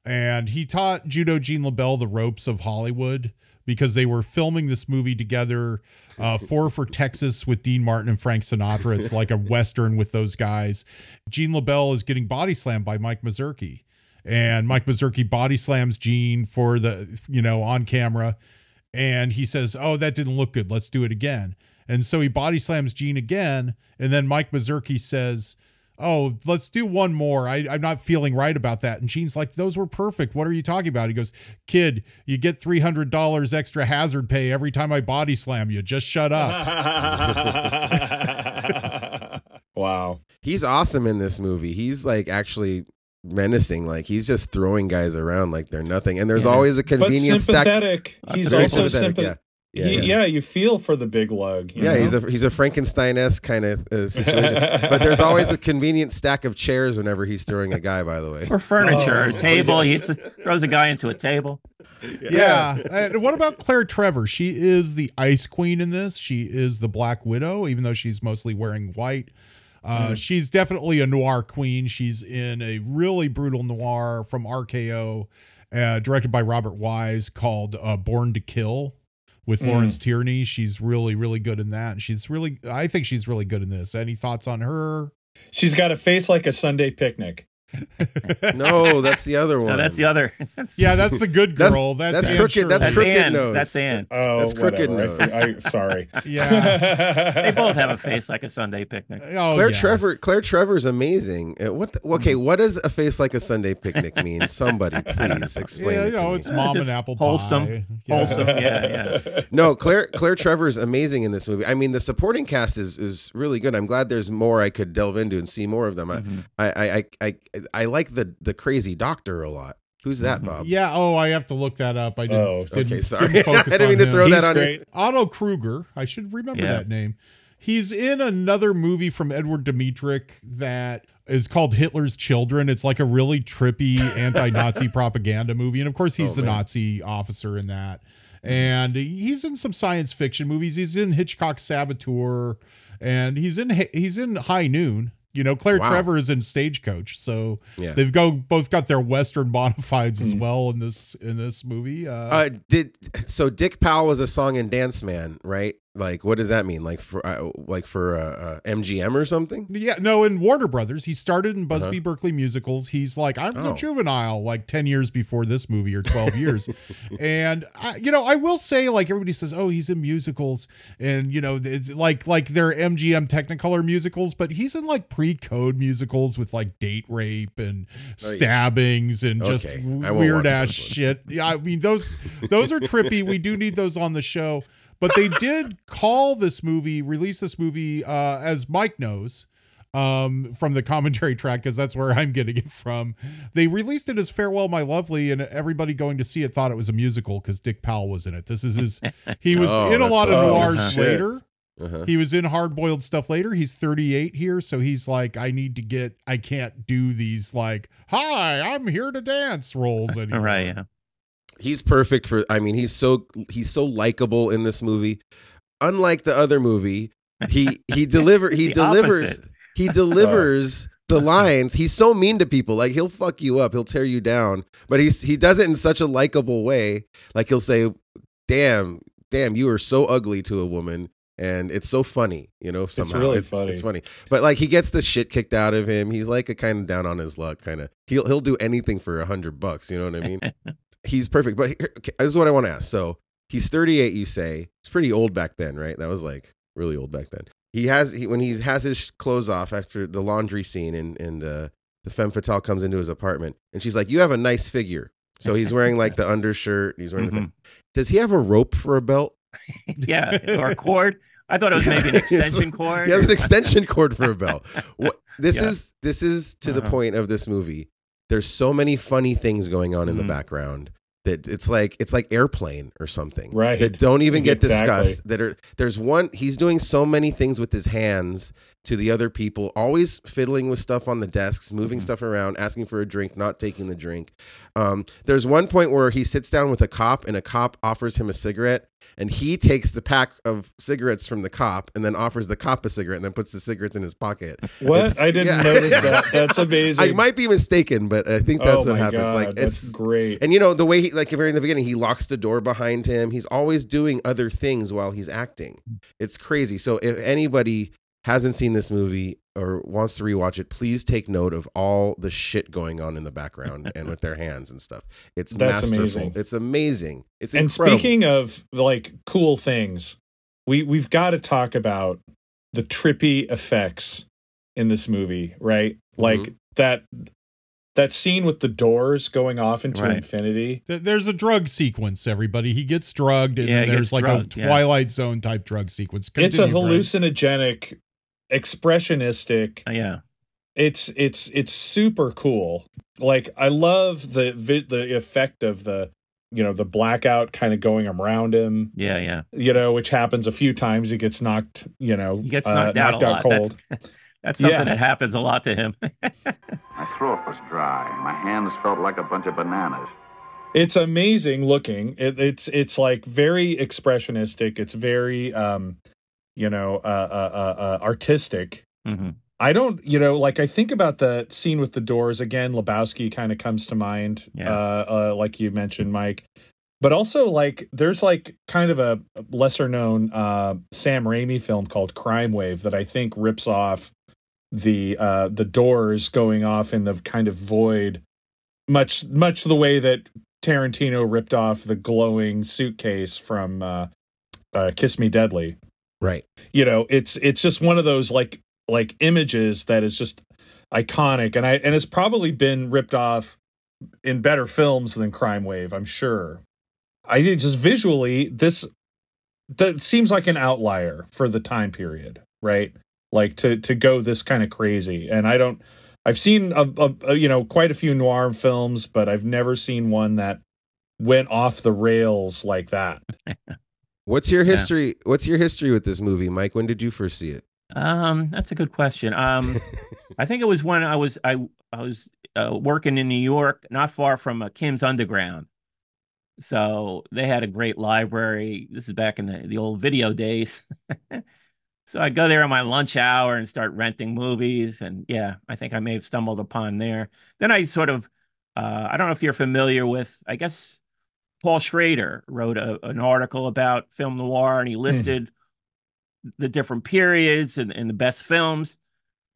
And he taught Judo Gene LeBell the ropes of Hollywood because they were filming this movie together. Uh, Four for Texas with Dean Martin and Frank Sinatra. It's like a Western with those guys. Gene LeBell is getting body slammed by Mike Mazurki. And Mike Mazurki body slams Gene for the, you know, on camera. And he says, Oh, that didn't look good. Let's do it again. And so he body slams Gene again. And then Mike Mazurki says, Oh, let's do one more. I, I'm not feeling right about that. And Gene's like, Those were perfect. What are you talking about? He goes, Kid, you get $300 extra hazard pay every time I body slam you. Just shut up. *laughs* *laughs* wow He's awesome in this movie. He's like actually menacing. Like he's just throwing guys around like they're nothing. And there's Yeah. always a but convenient stack. sympathetic. He's Very also sympathetic, sympathetic. Yeah, Yeah, yeah. you feel for the big lug. you Yeah, know? he's a he's a Frankenstein esque kind of uh, situation. *laughs* but there's always a convenient stack of chairs whenever he's throwing a guy. By the way, Or furniture, Oh, a table. He yes. hits a, throws a guy into a table. Yeah. And what about Claire Trevor? She is the Ice Queen in this. She is the Black Widow, even though she's mostly wearing white. Uh, She's definitely a noir queen. She's in a really brutal noir from RKO, uh, directed by Robert Wise, called uh, Born to Kill with Mm. Lawrence Tierney. She's really, really good in that. And she's really, I think she's really good in this. Any thoughts on her? She's got a face like a Sunday picnic. *laughs* no, that's the other one. No, that's the other. *laughs* That's, Yeah, that's the good girl. That's, that's Ann crooked- Shirley. that's that's crooked Ann. nose. That's Ann. Oh, That's crooked whatever. I, nose. I, sorry. *laughs* Yeah. They both have a face like a Sunday picnic. Oh, Claire yeah. Trevor. Claire Trevor's amazing. Uh, What? The, okay, what does a face like a Sunday picnic mean? Somebody, please explain Yeah, it you to know, me. it's mom and Just apple wholesome. pie. Yeah. Wholesome. Yeah, yeah. No, Claire Claire Trevor's amazing in this movie. I mean, the supporting cast is is really good. I'm glad there's more I could delve into and see more of them. Mm-hmm. I, I, I I I like the the crazy doctor a lot. Who's that, Mm-hmm. Bob? Yeah. Oh, I have to look that up. I didn't. Oh, didn't okay, sorry. Didn't focus *laughs* I didn't mean on to throw him. that He's on you. Otto Kruger. I should remember Yeah. that name. He's in another movie from Edward Dmytryk that is called Hitler's Children. It's like a really trippy *laughs* anti-Nazi propaganda movie, and of course, he's Oh, the man. Nazi officer in that. And he's in some science fiction movies. He's in Hitchcock's Saboteur, and he's in he's in High Noon. You know, Claire Wow. Trevor is in Stagecoach, so Yeah. they've go both got their Western bona fides as well in this in this movie. Uh, Uh, did so? Dick Powell was a song and dance man, right? Like, what does that mean? Like for uh, like for uh, uh, MGM or something? Yeah, no, in Warner Brothers, he started in Busby Uh-huh. Berkeley musicals. He's like, I'm the Oh. juvenile, like 10 years before this movie or 12 years. *laughs* and, I, you know, I will say, like, everybody says, oh, he's in musicals. And, you know, it's like, like they're MGM Technicolor musicals, but he's in like pre code musicals with like date rape and Oh, stabbings and just Okay, I weird ass shit. Yeah, I mean, those, those are trippy. We do need those on the show. But they did call this movie, release this movie, uh, as Mike knows, um, from the commentary track, because that's where I'm getting it from. They released it as Farewell, My Lovely, and everybody going to see it thought it was a musical because Dick Powell was in it. This is his, he was *laughs* Oh, in a lot of so- noirs later. Uh-huh. He was in hard boiled stuff later. He's 38 here, so he's like, I need to get, I can't do these like, hi, I'm here to dance roles *laughs* anymore. Right. Yeah. He's perfect for. I mean, he's so he's so likable in this movie. Unlike the other movie, he he *laughs* deliver he delivers he *laughs* delivers the *laughs* lines. He's so mean to people. Like he'll fuck you up. He'll tear you down. But he's he does it in such a likable way. Like he'll say, "Damn, damn, you are so ugly to a woman." And it's so funny, you know. Somehow really it's, funny. It's funny, but like he gets the shit kicked out of him. He's like a kind of down on his luck, kind of. He'll he'll do anything for a hundred bucks. You know what I mean? He's perfect. But here, okay, this is what I want to ask. So he's 38. You say he's pretty old back then, right? That was like really old back then. He has he, when he has his clothes off after the laundry scene, and and uh, the femme fatale comes into his apartment, and she's like, "You have a nice figure." So he's wearing like the undershirt. He's wearing. Mhm. The, does he have a rope for a belt? *laughs* yeah. Or a cord. I thought it was maybe an *laughs* extension cord. He has an extension cord for a belt. *laughs* What, this Yeah. is this is to the Uh-huh. point of this movie. There's so many funny things going on in the Mhm. background that it's like it's like airplane or something Right. that don't even get Exactly. discussed that are there's one he's doing so many things with his hands to the other people always fiddling with stuff on the desks moving Mm-hmm. stuff around asking for a drink not taking the drink um, there's one point where he sits down with a cop and a cop offers him a cigarette and he takes the pack of cigarettes from the cop and then offers the cop a cigarette and then puts the cigarettes in his pocket *laughs* What? It's- I didn't yeah. notice that. *laughs* That's amazing. I might be mistaken, but I think that's oh what my happens. God, like that's it's great. and you know the way he like very in the beginning he locks the door behind him. He's always doing other things while he's acting. It's crazy. So if anybody hasn't seen this movie or wants to rewatch it, please take note of all the shit going on in the background and with their hands and stuff. It's That's masterful. amazing. It's amazing. It's and incredible. speaking of like cool things, we we've got to talk about the trippy effects in this movie, right? Like Mm-hmm. that that scene with the doors going off into Right. infinity. There's a drug sequence, everybody. He gets drugged, and Yeah, then there's like drugged, a yeah. Twilight Zone type drug sequence. it's a Continue, Brian. hallucinogenic, expressionistic Uh, yeah. it's it's it's super cool. Like I love the vi- the effect of the you know the blackout kind of going around him. Yeah, yeah. You know, which happens a few times. He gets knocked. You know, He gets uh, knocked out a cold. That's, *laughs* that's something Yeah. that happens a lot to him. *laughs* My throat was dry. My hands felt like a bunch of bananas. It's amazing looking. It, it's it's like very expressionistic. It's very um, you know, uh, uh, uh, uh artistic. hmm I don't, you know, like I think about the scene with the doors again. Lebowski kind of comes to mind, Yeah. uh, uh, like you mentioned, Mike. But also, like, there's like kind of a lesser known uh, Sam Raimi film called Crime Wave that I think rips off the uh, the doors going off in the kind of void, much much the way that Tarantino ripped off the glowing suitcase from uh, uh, Kiss Me Deadly Right. you know it's it's just one of those like like images that is just iconic. And i and it's probably been ripped off in better films than crime wave i'm sure. I think just visually this that seems like an outlier for the time period right? Like to to go this kind of crazy. And i don't i've seen a, a, a, you know quite a few noir films but i've never seen one that went off the rails like that *laughs* What's your history? What's your history with this movie, Mike? When did you first see it? Um, that's a good question. Um, *laughs* I think it was when I was I I was uh, working in New York, not far from uh, Kim's Underground. So they had a great library. This is back in the, the old video days. *laughs* so I'd go there on my lunch hour and start renting movies. And yeah, I think I may have stumbled upon there. Then I sort of, uh, I don't know if you're familiar with, I guess Paul Schrader wrote a, an article about film noir and he listed the different periods and, and the best films.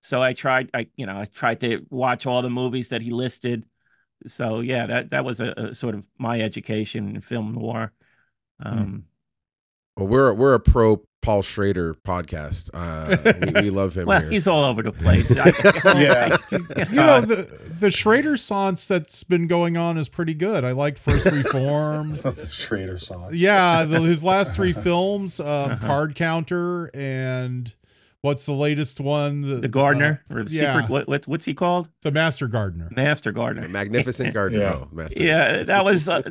So I tried, I you know, I tried to watch all the movies that he listed. So yeah, that that was a, a sort of my education in film noir. Um, Well, we're we're a pro Paul Schrader podcast. Uh, *laughs* we, we love him. well, here. he's all over the place. I- *laughs* Yeah. You know the the Schrader science that's been going on is pretty good. I like First Reform. *laughs* the Schrader song. yeah, the, his last three films, um, Uh-huh. Card Counter, and what's the latest one? the Gardener or the uh, yeah. secret. What, what's what's he called? The Master Gardener. Master Gardener. The Magnificent Gardener. Yeah. Oh, master. Yeah, that was uh,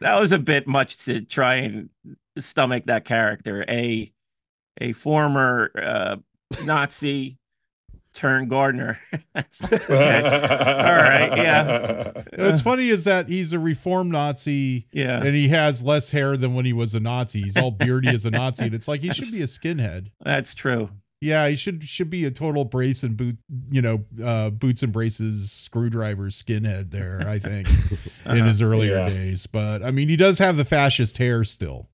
that was a bit much to try and stomach that character. A a former uh, Nazi turned gardener. *laughs* Okay. All right, yeah. What's funny is that he's a reformed Nazi, Yeah. and he has less hair than when he was a Nazi. He's all beardy as a Nazi, and it's like he should be a skinhead. That's true. Yeah, he should should be a total brace and boot, you know, uh, boots and braces, screwdriver skinhead. There, I think, *laughs* in his earlier Yeah. days. But I mean, he does have the fascist hair still.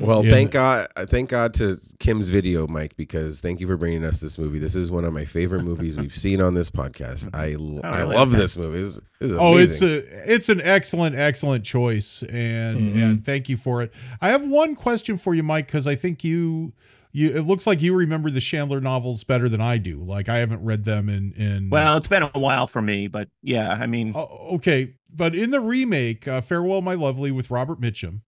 Well, Yeah. thank God, thank God to Kim's video, Mike, because thank you for bringing us this movie. This is one of my favorite movies we've seen on this podcast. I really? love this movie. This, this is Oh, it's a it's an excellent excellent choice, and Mhm. and thank you for it. I have one question for you, Mike, because I think you you it looks like you remember the Chandler novels better than I do. Like I haven't read them in in Well, it's been a while for me, but yeah, I mean, Oh, okay, but in the remake, uh, "Farewell, My Lovely" with Robert Mitchum,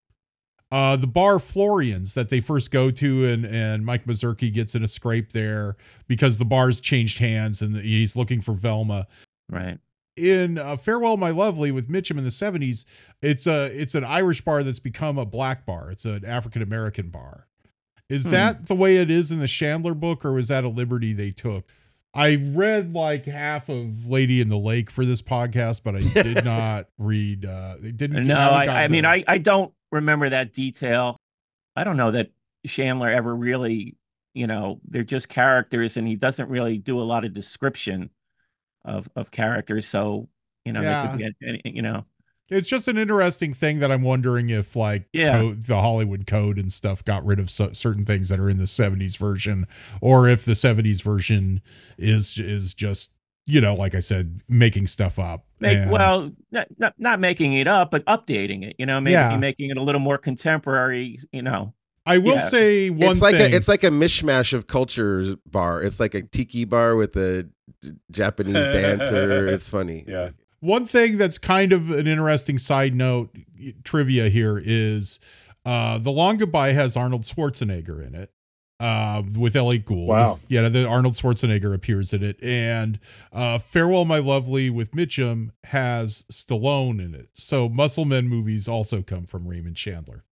uh, the bar Florians that they first go to, and and Mike Mazurki gets in a scrape there because the bar's changed hands and he's looking for Velma. right. In uh, "Farewell, My Lovely" with Mitchum in the seventies, it's a it's an Irish bar that's become a black bar. It's an African American bar. Is Hmm. that the way it is in the Chandler book, or was that a liberty they took? I read like half of Lady in the Lake for this podcast, but I did *laughs* not read. Uh, it didn't. No, I, I mean, I, I don't remember that detail. I don't know that Chandler ever really, you know, they're just characters, and he doesn't really do a lot of description of of characters. So, you know, they could be, you know, It's just an interesting thing that I'm wondering if like Yeah. code, the Hollywood Code and stuff got rid of so, certain things that are in the 70s version, or if the 70s version is is just you know, like I said, making stuff up. make And- well, not, not not making it up, but updating it. You know, maybe Yeah. making it a little more contemporary. You know, I will yeah. say one it's like thing. a it's like a mishmash of cultures bar. It's like a tiki bar with a Japanese *laughs* dancer. It's funny. Yeah. One thing that's kind of an interesting side note trivia here is uh The Long Goodbye has Arnold Schwarzenegger in it. Uh, with Elliott Gould. Wow. Yeah, the Arnold Schwarzenegger appears in it, and uh, Farewell My Lovely with Mitchum has Stallone in it. So Muscle Men movies also come from Raymond Chandler.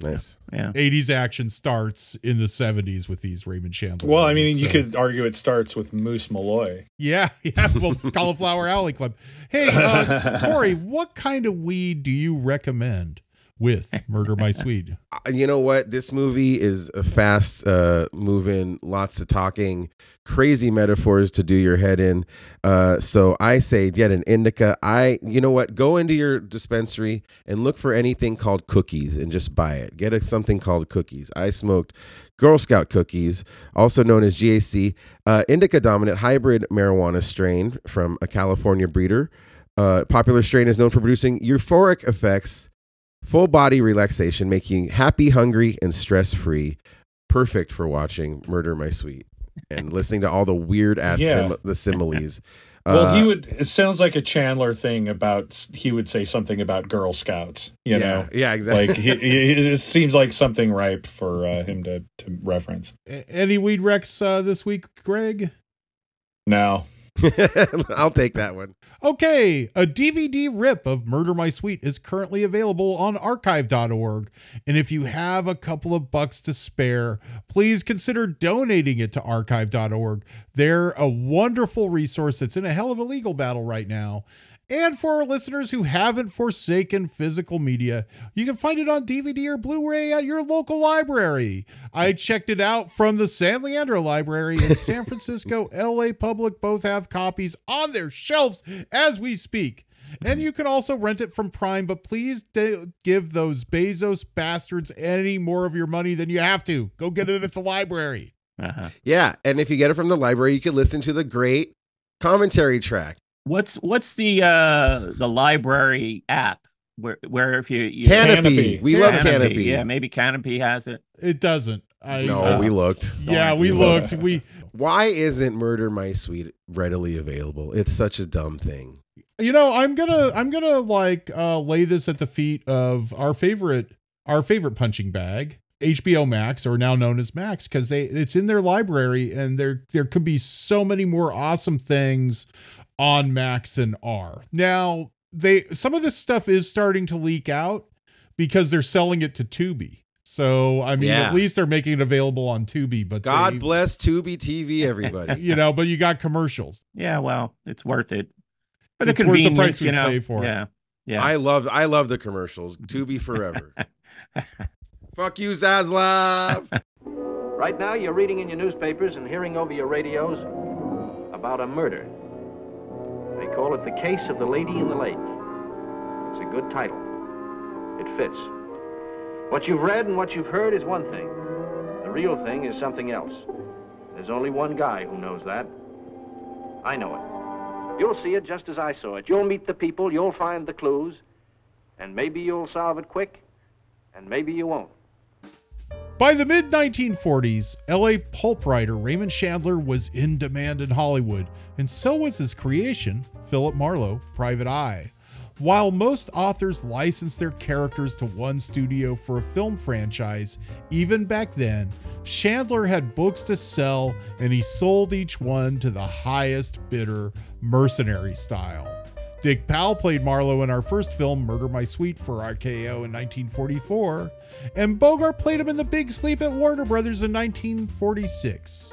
Nice. *laughs* Yeah. 80s action starts in the 70s with these Raymond Chandler. Well, I movies, mean, you could argue it starts with Moose Malloy. Yeah, *laughs* yeah. Well, *laughs* Cauliflower Alley Club. Hey, uh, Corey, what kind of weed do you recommend with Murder My *laughs* Sweet? Uh, you know what? This movie is a fast uh, moving, lots of talking, crazy metaphors to do your head in. Uh, so I say get an indica. I, you know what? Go into your dispensary and look for anything called cookies and just buy it. Get a, something called cookies. I smoked Girl Scout cookies, also known as GAC, uh, indica dominant hybrid marijuana strain from a California breeder. Uh, popular strain is known for producing euphoric effects full body relaxation, making happy, hungry, and stress free. Perfect for watching Murder My Sweet and *laughs* listening to all the weird ass Yeah. sim- the similes. *laughs* Well, Uh, he would. It sounds like a Chandler thing about. He would say something about Girl Scouts. You yeah, know, yeah, exactly. like he, he, it seems like something ripe for uh, him to to reference. Any weed wrecks uh, this week, Greg? No, *laughs* I'll take that one. Okay, a DVD rip of Murder My Sweet is currently available on archive.org. And if you have a couple of bucks to spare, please consider donating it to archive.org. They're a wonderful resource that's in a hell of a legal battle right now. And for our listeners who haven't forsaken physical media, you can find it on DVD or Blu ray at your local library. I checked it out from the San Leandro Library in San *laughs* Francisco. LA Public both have copies on their shelves as we speak. And you can also rent it from Prime, but please don't give those Bezos bastards any more of your money than you have to. Go get it at the library. Uh-huh. Yeah, and if you get it from the library, you can listen to the great commentary track. What's what's the uh the library app where where if you, you Canopy. Canopy. We love Canopy. Yeah, maybe Canopy has it. It doesn't. I, No, uh, we looked. Yeah, we looked. We Why isn't Murder My Sweet readily available? It's such a dumb thing. you know i'm gonna i'm gonna like uh lay this at the feet of our favorite our favorite punching bag hbo max or now known as max because they it's in their library and there there could be so many more awesome things on max and are now they some of this stuff is starting to leak out because they're selling it to tubi so i mean Yeah. at least they're making it available on tubi but God they- bless Tubi TV, everybody. *laughs* you know but you got commercials Yeah, well, it's worth it. For the It's worth the price you know. pay for it. yeah. Yeah. I love I love the commercials. Tubi forever. *laughs* Fuck you, Zaslav. Right now, you're reading in your newspapers and hearing over your radios about a murder. They call it The Case of the Lady in the Lake. It's a good title. It fits. What you've read and what you've heard is one thing. The real thing is something else. There's only one guy who knows that. I know it. You'll see it just as I saw it. You'll meet the people, you'll find the clues, and maybe you'll solve it quick, and maybe you won't. By the mid 1940s, LA pulp writer Raymond Chandler was in demand in Hollywood, and so was his creation, Philip Marlowe, Private Eye. While most authors licensed their characters to one studio for a film franchise, even back then, Chandler had books to sell and he sold each one to the highest bidder, mercenary style. Dick Powell played Marlowe in our first film, Murder My Sweet, for RKO in 1944, and Bogart played him in The Big Sleep at Warner Brothers in 1946.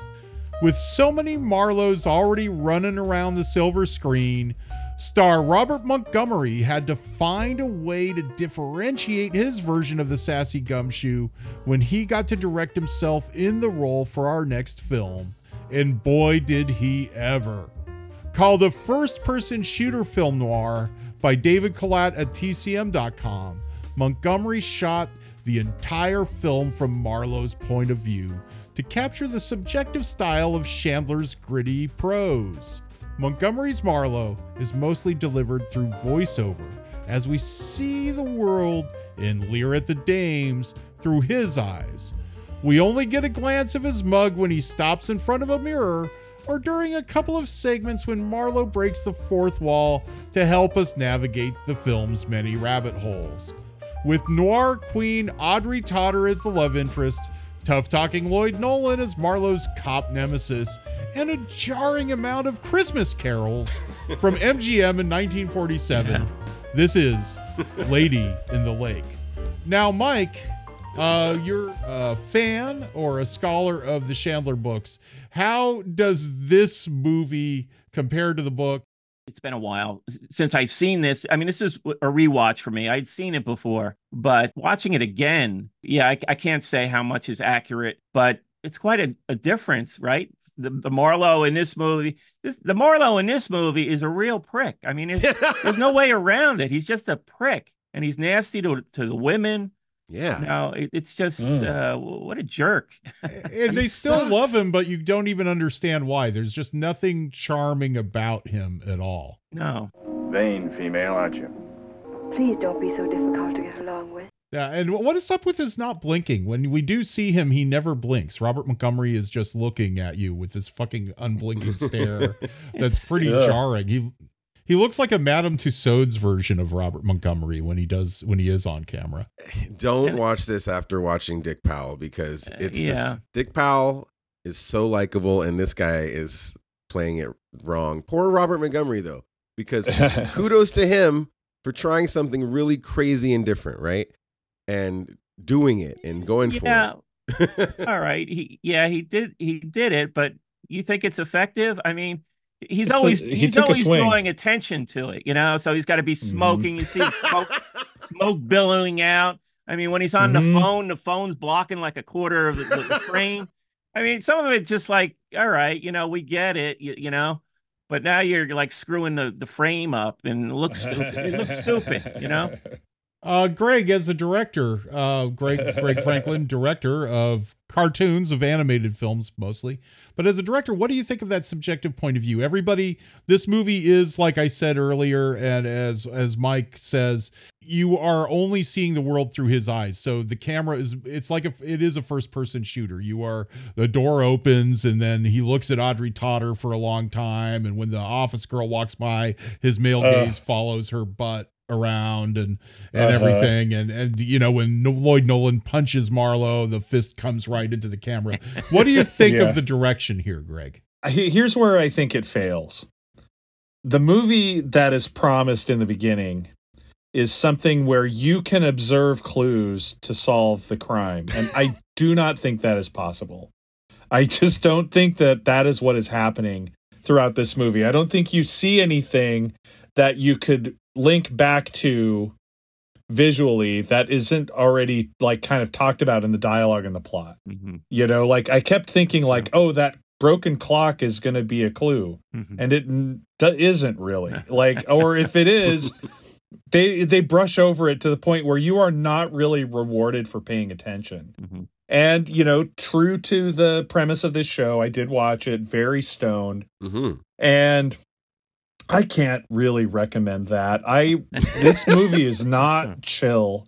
With so many Marlows already running around the silver screen, star Robert Montgomery had to find a way to differentiate his version of the sassy gumshoe when he got to direct himself in the role for our next film. And boy, did he ever! Called a first person shooter film noir by David Kalat at TCM.com, Montgomery shot the entire film from Marlowe's point of view to capture the subjective style of Chandler's gritty prose. Montgomery's Marlowe is mostly delivered through voiceover as we see the world in leer at the Dames through his eyes. We only get a glance of his mug when he stops in front of a mirror or during a couple of segments when Marlowe breaks the fourth wall to help us navigate the film's many rabbit holes. With noir queen Audrey Totter as the love interest, tough talking Lloyd Nolan as Marlowe's cop nemesis, and a jarring amount of Christmas carols *laughs* from MGM in 1947. Yeah. This is Lady in the Lake. Now, Mike, uh, you're a fan or a scholar of the Chandler books. How does this movie compare to the book? It's been a while since I've seen this. I mean, this is a rewatch for me. I'd seen it before, but watching it again, yeah, I, I can't say how much is accurate, but it's quite a, a difference, right? The, the Marlowe in this movie, this the Marlowe in this movie is a real prick. I mean, it's, there's no *laughs* way around it. He's just a prick, and he's nasty to to the women. Yeah. No, it, it's just Mm. uh, what a jerk. *laughs* And they He still sucks. love him, but you don't even understand why. There's just nothing charming about him at all. No. Vain female, aren't you? Please don't be so difficult to get along with. Yeah, and what is up with his not blinking? When we do see him, he never blinks. Robert Montgomery is just looking at you with this fucking unblinking stare. *laughs* That's pretty Yeah. jarring. He he looks like a Madame Tussauds version of Robert Montgomery when he does when he is on camera. Don't watch this after watching Dick Powell because uh, it's this- yeah. Dick Powell is so likable and this guy is playing it wrong. Poor Robert Montgomery though, because *laughs* kudos to him for trying something really crazy and different, right? And doing it and going Yeah. for it. *laughs* All right. He yeah, he did he did it, but you think it's effective? I mean, he's It's a- always he he's always drawing attention to it, you know. So he's got to be smoking. You see smoke *laughs* smoke billowing out. I mean, when he's on Mhm. the phone, the phone's blocking like a quarter of the, the, the frame. I mean, some of it just like, all right, you know, we get it, you, you know. But now you're like screwing the, the frame up and it looks stupid. It looks stupid, you know. *laughs* Uh, Greg, as a director, uh, Greg Greg Franklin, *laughs* director of cartoons of animated films mostly, but as a director, what do you think of that subjective point of view? Everybody, this movie is like I said earlier, and as as Mike says, you are only seeing the world through his eyes. So the camera is it's like a it is a first person shooter. You are the door opens and then he looks at Audrey Totter for a long time, and when the office girl walks by, his male Uh. gaze follows her butt around and and Uh-huh. everything and and you know when Lloyd Nolan punches Marlowe the fist comes right into the camera *laughs* what do you think Yeah. of the direction here Greg Here's where I think it fails. The movie that is promised in the beginning is something where you can observe clues to solve the crime. And I *laughs* do not think that is possible. I just don't think that that is what is happening throughout this movie. I don't think you see anything that you could link back to visually that isn't already like kind of talked about in the dialogue and the plot. Mhm. You know, like I kept thinking like, oh, that broken clock is going to be a clue, Mhm. and it n- d- isn't really. Like, or if it is, *laughs* they they brush over it to the point where you are not really rewarded for paying attention. Mhm. And you know, true to the premise of this show, I did watch it very stoned, hmm and I can't really recommend that. I this movie is *laughs* not chill.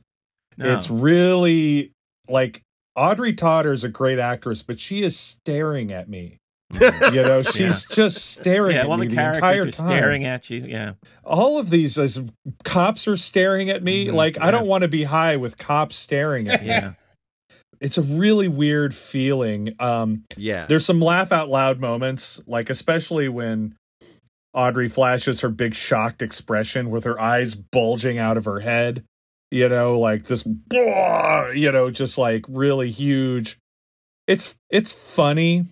No. It's really like Audrey Totter is a great actress, but she is staring at me. You know, *laughs* she's just staring yeah, at well, me the the, entire are time. staring at you. Yeah. All of these as cops are staring at me. Mhm, Like I don't want to be high with cops staring at me. Yeah. It's a really weird feeling. Um, Yeah. there's some laugh out loud moments, like especially when Audrey flashes her big shocked expression with her eyes bulging out of her head. You know, like this, you know, just like really huge. It's it's funny,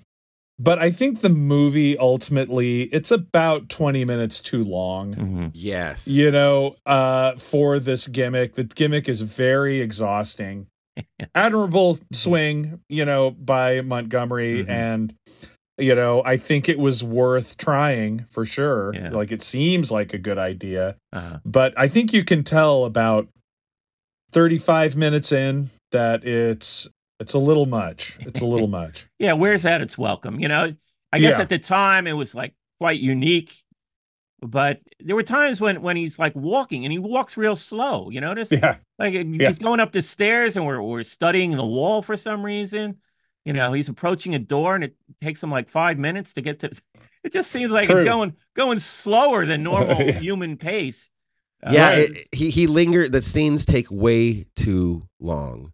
but I think the movie ultimately it's about 20 minutes too long Mhm. yes. you know uh for this gimmick the gimmick is very exhausting *laughs* admirable swing you know by montgomery Mhm. and you know i think it was worth trying for sure Yeah. like it seems like a good idea Uh, but i think you can tell about 35 minutes in that it's it's a little much it's a little *laughs* much yeah. Where's that? It's welcome. You know, I guess Yeah. at the time it was like quite unique, but there were times when when he's like walking and he walks real slow. You notice? yeah Like he's going up the stairs and we're we're studying the wall for some reason. You know, he's approaching a door and it takes him like five minutes to get to. *laughs* It just seems like it's going going slower than *laughs* normal Yeah. human pace. Uh, Yeah, Right. it, he he lingered. The scenes take way too long.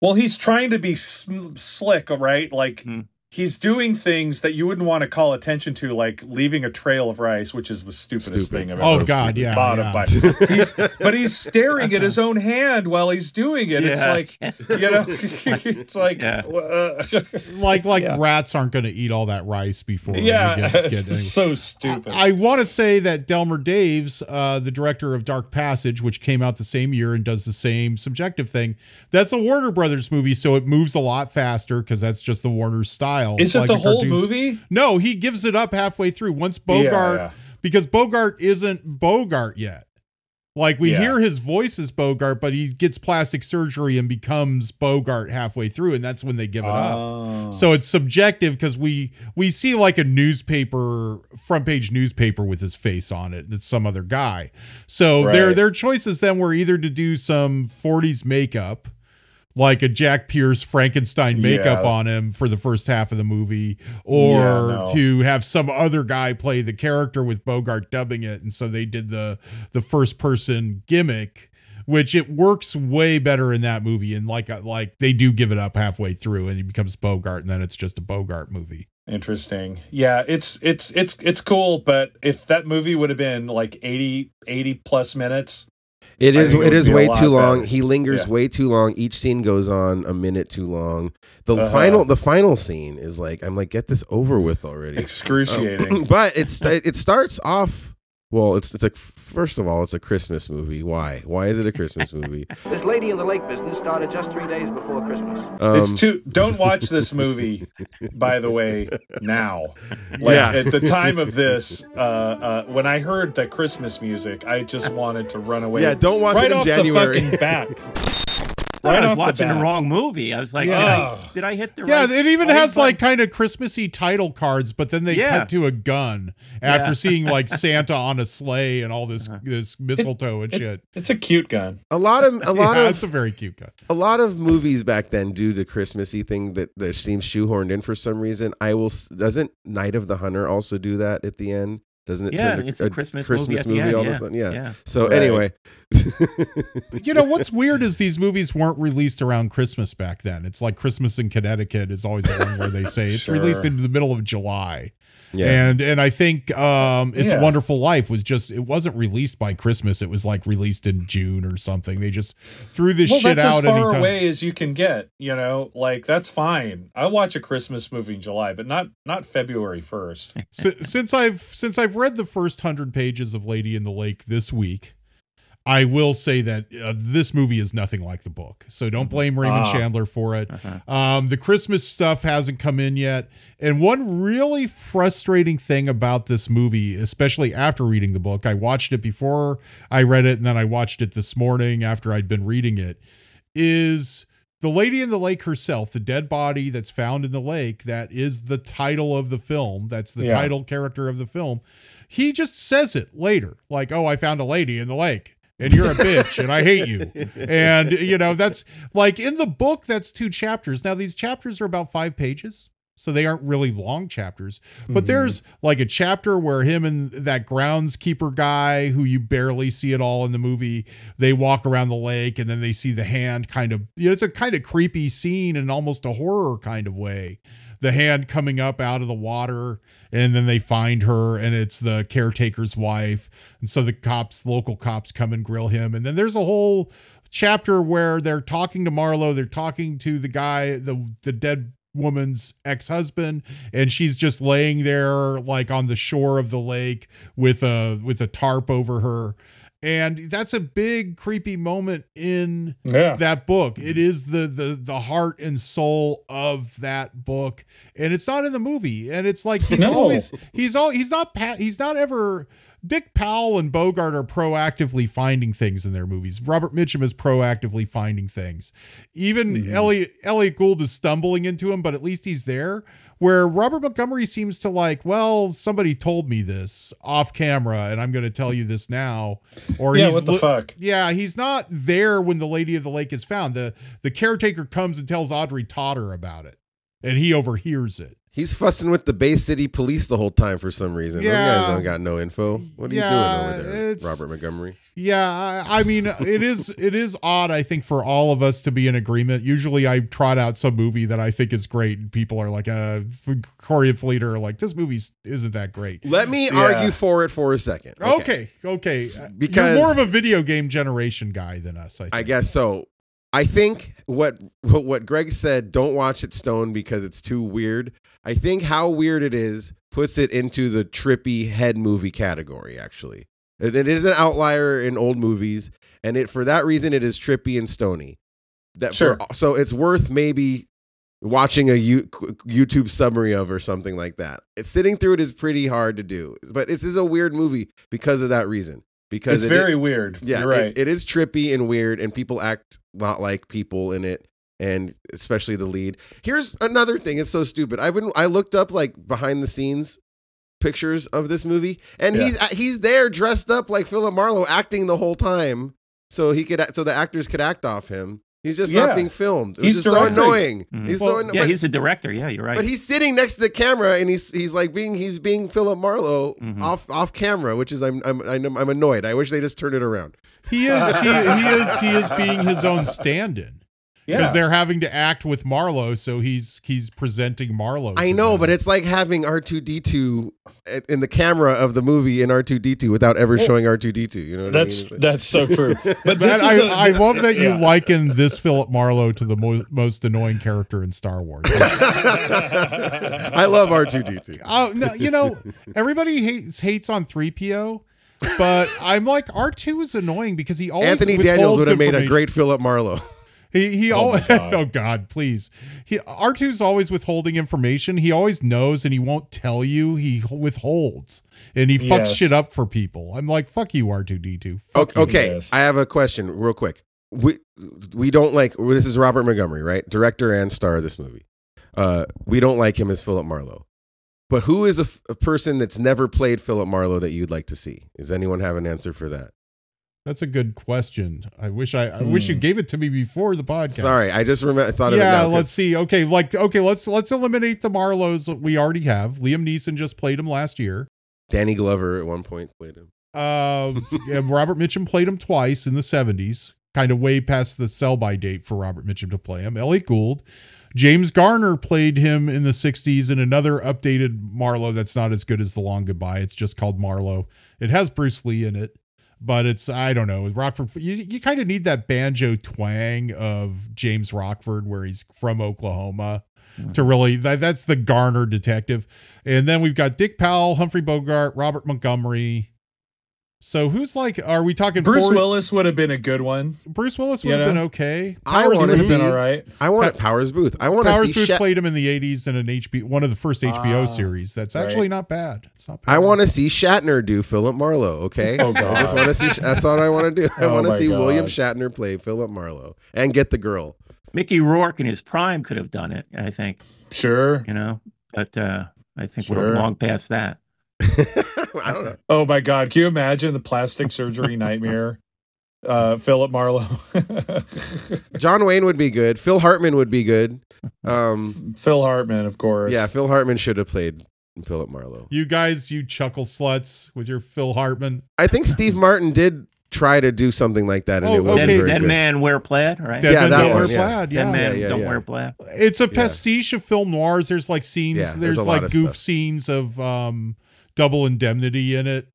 Well, he's trying to be sm- slick, right? Like Hmm. He's doing things that you wouldn't want to call attention to, like leaving a trail of rice, which is the stupidest Stupid. thing I've Oh, God, yeah, thought yeah. of. But he's, but he's staring at his own hand while he's doing it. It's like you know, *laughs* it's like Yeah. uh, *laughs* Like like Yeah. rats aren't going to eat all that rice before yeah, they get, *laughs* get it's anything. so stupid. I want to say that Delmer Daves, uh, the director of Dark Passage, which came out the same year and does the same subjective thing, that's a Warner Brothers movie, so it moves a lot faster because that's just the Warner style. Is it Like the whole cartoons- movie? No, he gives it up halfway through. Once Bogart, yeah. because Bogart isn't Bogart yet. Like we Yeah. hear his voice as Bogart, but he gets plastic surgery and becomes Bogart halfway through, and that's when they give it up. Oh. So it's subjective because we we see like a newspaper front page newspaper with his face on it. It's some other guy. So their Right. their choices then were either to do some 40s makeup, like a Jack Pierce Frankenstein makeup Yeah. on him for the first half of the movie, or Yeah, no. to have some other guy play the character with Bogart dubbing it. And so they did the the first person gimmick. Which it works way better in that movie, and like uh, like they do give it up halfway through, and he becomes Bogart, and then it's just a Bogart movie. Interesting. Yeah, it's it's it's it's cool, but if that movie would have been like 80 80 plus minutes, It I is it is way too long. better. He lingers Yeah. way too long. Each scene goes on a minute too long. The Uh-huh. final the final scene is like I'm like get this over with already. excruciating. Um, *laughs* but it's it starts off well. It's it's like first of all it's a Christmas movie. Why? Why is it a Christmas movie? *laughs* This lady in the lake business started just three days before Christmas. Um, it's too don't *laughs* watch this movie by the way now. *laughs* Like Yeah. at the time of this uh uh when I heard the Christmas music, I just wanted to run away. Yeah, don't watch right it in off January. the fucking bat. I Right was off the watching the, wrong movie. I was like, Yeah. did, I, did I hit the right Yeah, right? it even has button? like kind of Christmassy title cards, but then they Yeah. cut to a gun after Yeah. seeing like *laughs* Santa on a sleigh and all this Uh-huh. this mistletoe and It- shit. It's a cute gun. a lot of a *laughs* lot yeah, of it's a very cute gun. a lot of movies back then do the Christmassy thing that, that seems shoehorned in for some reason. I will. Doesn't Night of the Hunter also do that at the end? Doesn't it? Yeah, turn to it's a Christmas movie movie end, all yeah, of a sudden? Yeah. yeah. So Right. anyway, *laughs* You know what's weird is these movies weren't released around Christmas back then. It's like Christmas in Connecticut is always the one where they say it's *laughs* Sure. released in the middle of July. Yeah. And and I think um It's Yeah. a Wonderful Life was just it wasn't released by Christmas. It was like released in June or something. They just threw this Well, shit that's out as far anytime. away as you can get. You know, like that's fine. I watch a Christmas movie in July, but not not February first. Si- since I've since I've read the first hundred pages of Lady in the Lake this week, I will say that uh, this movie is nothing like the book. So don't blame Raymond Ah. Chandler for it. Uh-huh. Um, the Christmas stuff hasn't come in yet. And one really frustrating thing about this movie, especially after reading the book, I watched it before I read it, and then I watched it this morning after I'd been reading it, is the lady in the lake herself, the dead body that's found in the lake, that is the title of the film. That's the Yeah. title character of the film. He just says it later, like, "Oh, I found a lady in the lake." And you're a bitch, and I hate you. And you know that's like in the book. That's two chapters. Now these chapters are about five pages, so they aren't really long chapters. But mm-hmm. there's like a chapter where him and that groundskeeper guy, who you barely see at all in the movie, they walk around the lake, and then they see the hand kind of. You know, it's a kind of creepy scene in almost a horror kind of way the hand coming up out of the water and then they find her and it's the caretaker's wife. And so the cops local cops come and grill him. And then there's a whole chapter where they're talking to Marlowe they're talking to the guy the the dead woman's ex-husband and she's just laying there like on the shore of the lake with a with a tarp over her and that's a big creepy moment in Yeah. that book. It is the the the heart and soul of that book, and it's not in the movie. And it's like he's No. always he's all he's not he's not ever. Dick Powell and Bogart are proactively finding things in their movies. Robert Mitchum is proactively finding things. Even mm-hmm. Elliott Elliott Gould is stumbling into him, but at least he's there. Where Robert Montgomery seems to like, well, somebody told me this off camera, and I'm going to tell you this now. Or Yeah, he's what the li- fuck? yeah, he's not there when the lady of the lake is found. The the caretaker comes and tells Audrey Totter about it. and he overhears it. He's fussing with the Bay City police the whole time for some reason. Those guys don't got no info. What are Yeah, you doing over there, Robert Montgomery? Yeah, I, I mean, it is *laughs* it is odd. I think for all of us to be in agreement. Usually, I trot out some movie that I think is great, and people are like, "Uh, Corey and Fleet are like, this movie isn't that great." Let me Yeah. argue for it for a second. Okay, okay, Because- you're more of a video game generation guy than us. I think. I guess so. I think what what Greg said, don't watch it stone because it's too weird. I think how weird it is puts it into the trippy head movie category. Actually, it, it is an outlier in old movies, and it for that reason it is trippy and stony. That Sure. For, so it's worth maybe watching a U, YouTube summary of or something like that. It's sitting through it is pretty hard to do, but this is a weird movie because of that reason. Because It's it- very weird. yeah, You're it- right. it is trippy and weird, and people act not like people in it, and especially the lead. Here's another thing: it's so stupid. I've been I looked up like behind the scenes pictures of this movie, and Yeah. he's uh, he's there dressed up like Philip Marlowe, acting the whole time, so he could so the actors could act off him. He's just Yeah. not being filmed. It He's just so directing. annoying. Mhm. He's Well, so anno- Yeah, but, he's a director. Yeah, you're right. but he's sitting next to the camera, and he's he's like being he's being Philip Marlowe Mhm. off off camera, which is I'm I'm I'm I'm annoyed. I wish they just turned it around. he is he, he is he is being his own stand-in because yeah. they're having to act with Marlowe, so he's he's presenting Marlowe. I know, them. but it's like having R two D two in the camera of the movie in R two D two without ever showing R two D two. You know what That's I mean? that's so true. *laughs* But this Man, I, a- I love that you Yeah. liken this Philip Marlowe to the mo- most annoying character in Star Wars. *laughs* *laughs* I love R two D two. Oh no, you know everybody hates hates on three PO, but I'm like R two is annoying because he always Anthony Daniels would have made a great Philip Marlowe. He he Oh, always *laughs* God. oh god please he R 2s always withholding information. He always knows and he won't tell you. He withholds and he fucks Yes. shit up for people. I'm like fuck you R two D two. Okay, okay. Yes. I have a question, real quick. We we don't like this is Robert Montgomery, right? Director and star of this movie. Uh, we don't like him as Philip Marlowe. But who is a, f- a person that's never played Philip Marlowe that you'd like to see? Does anyone have an answer for that? That's a good question. I wish I I wish you Hmm. gave it to me before the podcast. Sorry, I just remember. I thought of it yeah, let's see. Okay, like okay, let's let's eliminate the Marlows that we already have. Liam Neeson just played him last year. Danny Glover at one point played him. Um, *laughs* yeah, Robert Mitchum played him twice in the '70s, kind of way past the sell-by date for Robert Mitchum to play him. Elliott Gould, James Garner played him in the '60s in another updated Marlowe that's not as good as The Long Goodbye. It's just called Marlowe. It has Bruce Lee in it, but it's I don't know. With Rockford, you you kind of need that banjo twang of James Rockford, where he's from Oklahoma. Hmm. To really, that, that's the Garner detective, and then we've got Dick Powell, Humphrey Bogart, Robert Montgomery, so who's like? Are we talking Bruce 40 Willis would have been a good one. Bruce Willis would You have know? been okay. I Powers wanna Would have Boothe- been all right. I want Powers Boothe. I want to see Powers see. Boothe Sha- played him in the '80s in an HBO, one of the first HBO Ah, series. That's right. actually not bad. It's not bad. I want to see Shatner do Philip Marlowe. Okay, Oh, I just want to see. That's all I want to do. I *laughs* Oh, want to my see William Shatner play Philip Marlowe and get the girl. Mickey Rourke in his prime could have done it. I think Sure. you know, but uh, I think Sure. we're long past that. *laughs* I don't know. Oh my God! Can you imagine the plastic surgery nightmare? Uh, Philip Marlowe. *laughs* John Wayne would be good. Phil Hartman would be good. Um, Phil Hartman, of course. yeah, Phil Hartman should have played Philip Marlowe. You guys, you chuckle sluts with your Phil Hartman. I think Steve *laughs* Martin did try to do something like that, and Oh, it wasn't okay. Dead, dead man wear plaid, right? Dead Yeah, Men that don't one, wear yeah. plaid. Dead man yeah, don't yeah. wear plaid. it's a Yeah. pastiche of film noirs. There's like scenes. Yeah, there's there's like goof stuff. scenes of um, double indemnity in it,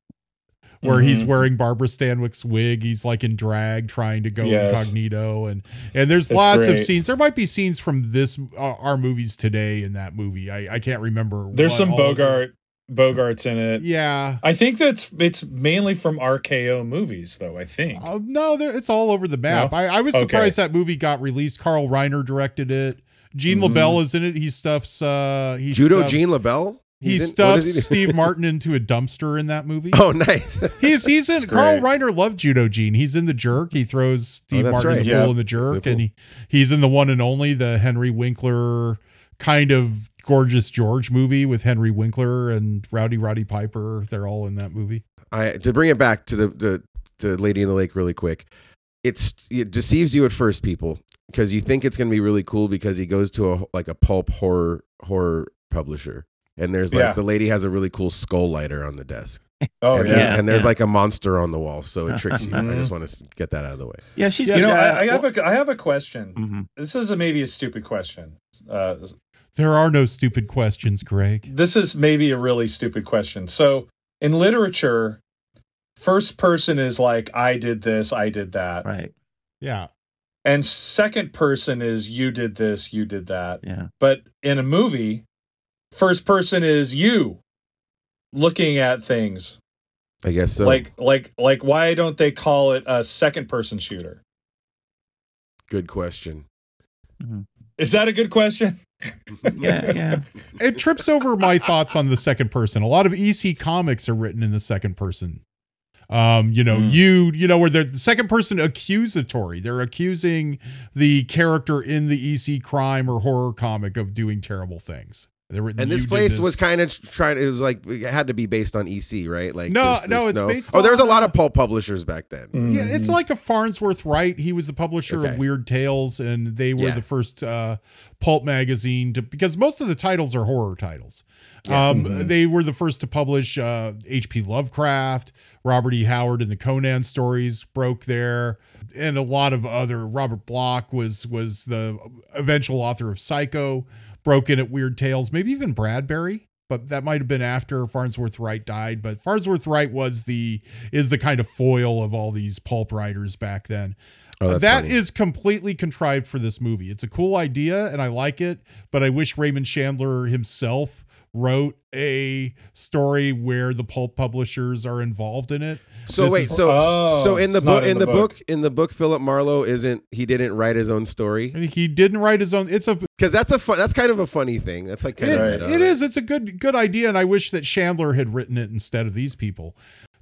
where he's Mm-hmm. Mhm. wearing Barbara Stanwyck's wig. He's like in drag, trying to go Yes. incognito, and and there's It's lots of scenes. There might be scenes from this uh, our movies today in that movie. I I can't remember. There's some all is in- Bogart Bogarts in it. Yeah. I think that's it's mainly from RKO movies, though. I think. Uh, no, there, it's all over the map. No? I, I was Okay. surprised that movie got released. Carl Reiner directed it. Gene Mhm. LeBell is in it. He stuffs uh he Judo stuff- Gene LeBell. He in- stuffs he? Steve *laughs* Martin into a dumpster in that movie. Oh, nice. *laughs* He's he's in Carl. Reiner loved Judo Gene. He's in the jerk. He throws oh, Steve Oh, that's Martin in the right. pool in the jerk, The and he, he's in the one and only the Henry Winkler kind of gorgeous George movie with Henry Winkler and Rowdy Roddy Piper. They're all in that movie. I to bring it back to the the, the Lady in the Lake really quick. It's it deceives you at first, people. because you think it's going to be really cool because he goes to a like a pulp horror horror publisher and there's like Yeah. the lady has a really cool skull lighter on the desk. Oh and, yeah. there- and there's yeah. like a monster on the wall, so it tricks you. I just want to get that out of the way. Yeah, she's you know, uh, I, I have a I have a question. Mhm. This is a, maybe a stupid question. Uh, There are no stupid questions, Greg. this is maybe a really stupid question. So in literature, first person is like I did this, I did that, right. Yeah. and second person is you did this, you did that. Yeah. But in a movie, first person is you looking at things. I guess so. Like like like why don't they call it a second person shooter? good question. Is that a good question? *laughs* Yeah, yeah. It trips over my thoughts on the second person. A lot of EC comics are written in the second person. Um, you know, Mm. you, you know, where they're the second person accusatory. They're accusing the character in the EC crime or horror comic of doing terrible things. They're And this place this." was kind of trying. It was like it had to be based on EC, right? Like No, there's- no, there's it's based Oh, there's a lot uh, of pulp publishers back then. Yeah, it's like a Farnsworth Wright. He was the publisher Okay. of Weird Tales, and they were Yeah. the first uh, pulp magazine to because most of the titles are horror titles. Yeah. Um, Mhm. They were the first to publish uh, H.P. Lovecraft, Robert E. Howard, and the Conan stories broke there, and a lot of other. Robert Bloch was was the eventual author of Psycho, broke in at Weird Tales, maybe even Bradbury. But that might have been after Farnsworth Wright died. But Farnsworth Wright was the is the kind of foil of all these pulp writers back then. Oh, That funny. is completely contrived for this movie. It's a cool idea and I like it, but I wish Raymond Chandler himself wrote a story where the pulp publishers are involved in it. So This wait, is- so Oh, so in the book in in the the book. book. in the book Philip Marlowe isn't he didn't write his own story And he didn't write his own. It's a because that's a fun, that's kind of a funny thing. That's like kind It- of meta, it is. It's a good good idea, and I wish that Chandler had written it instead of these people.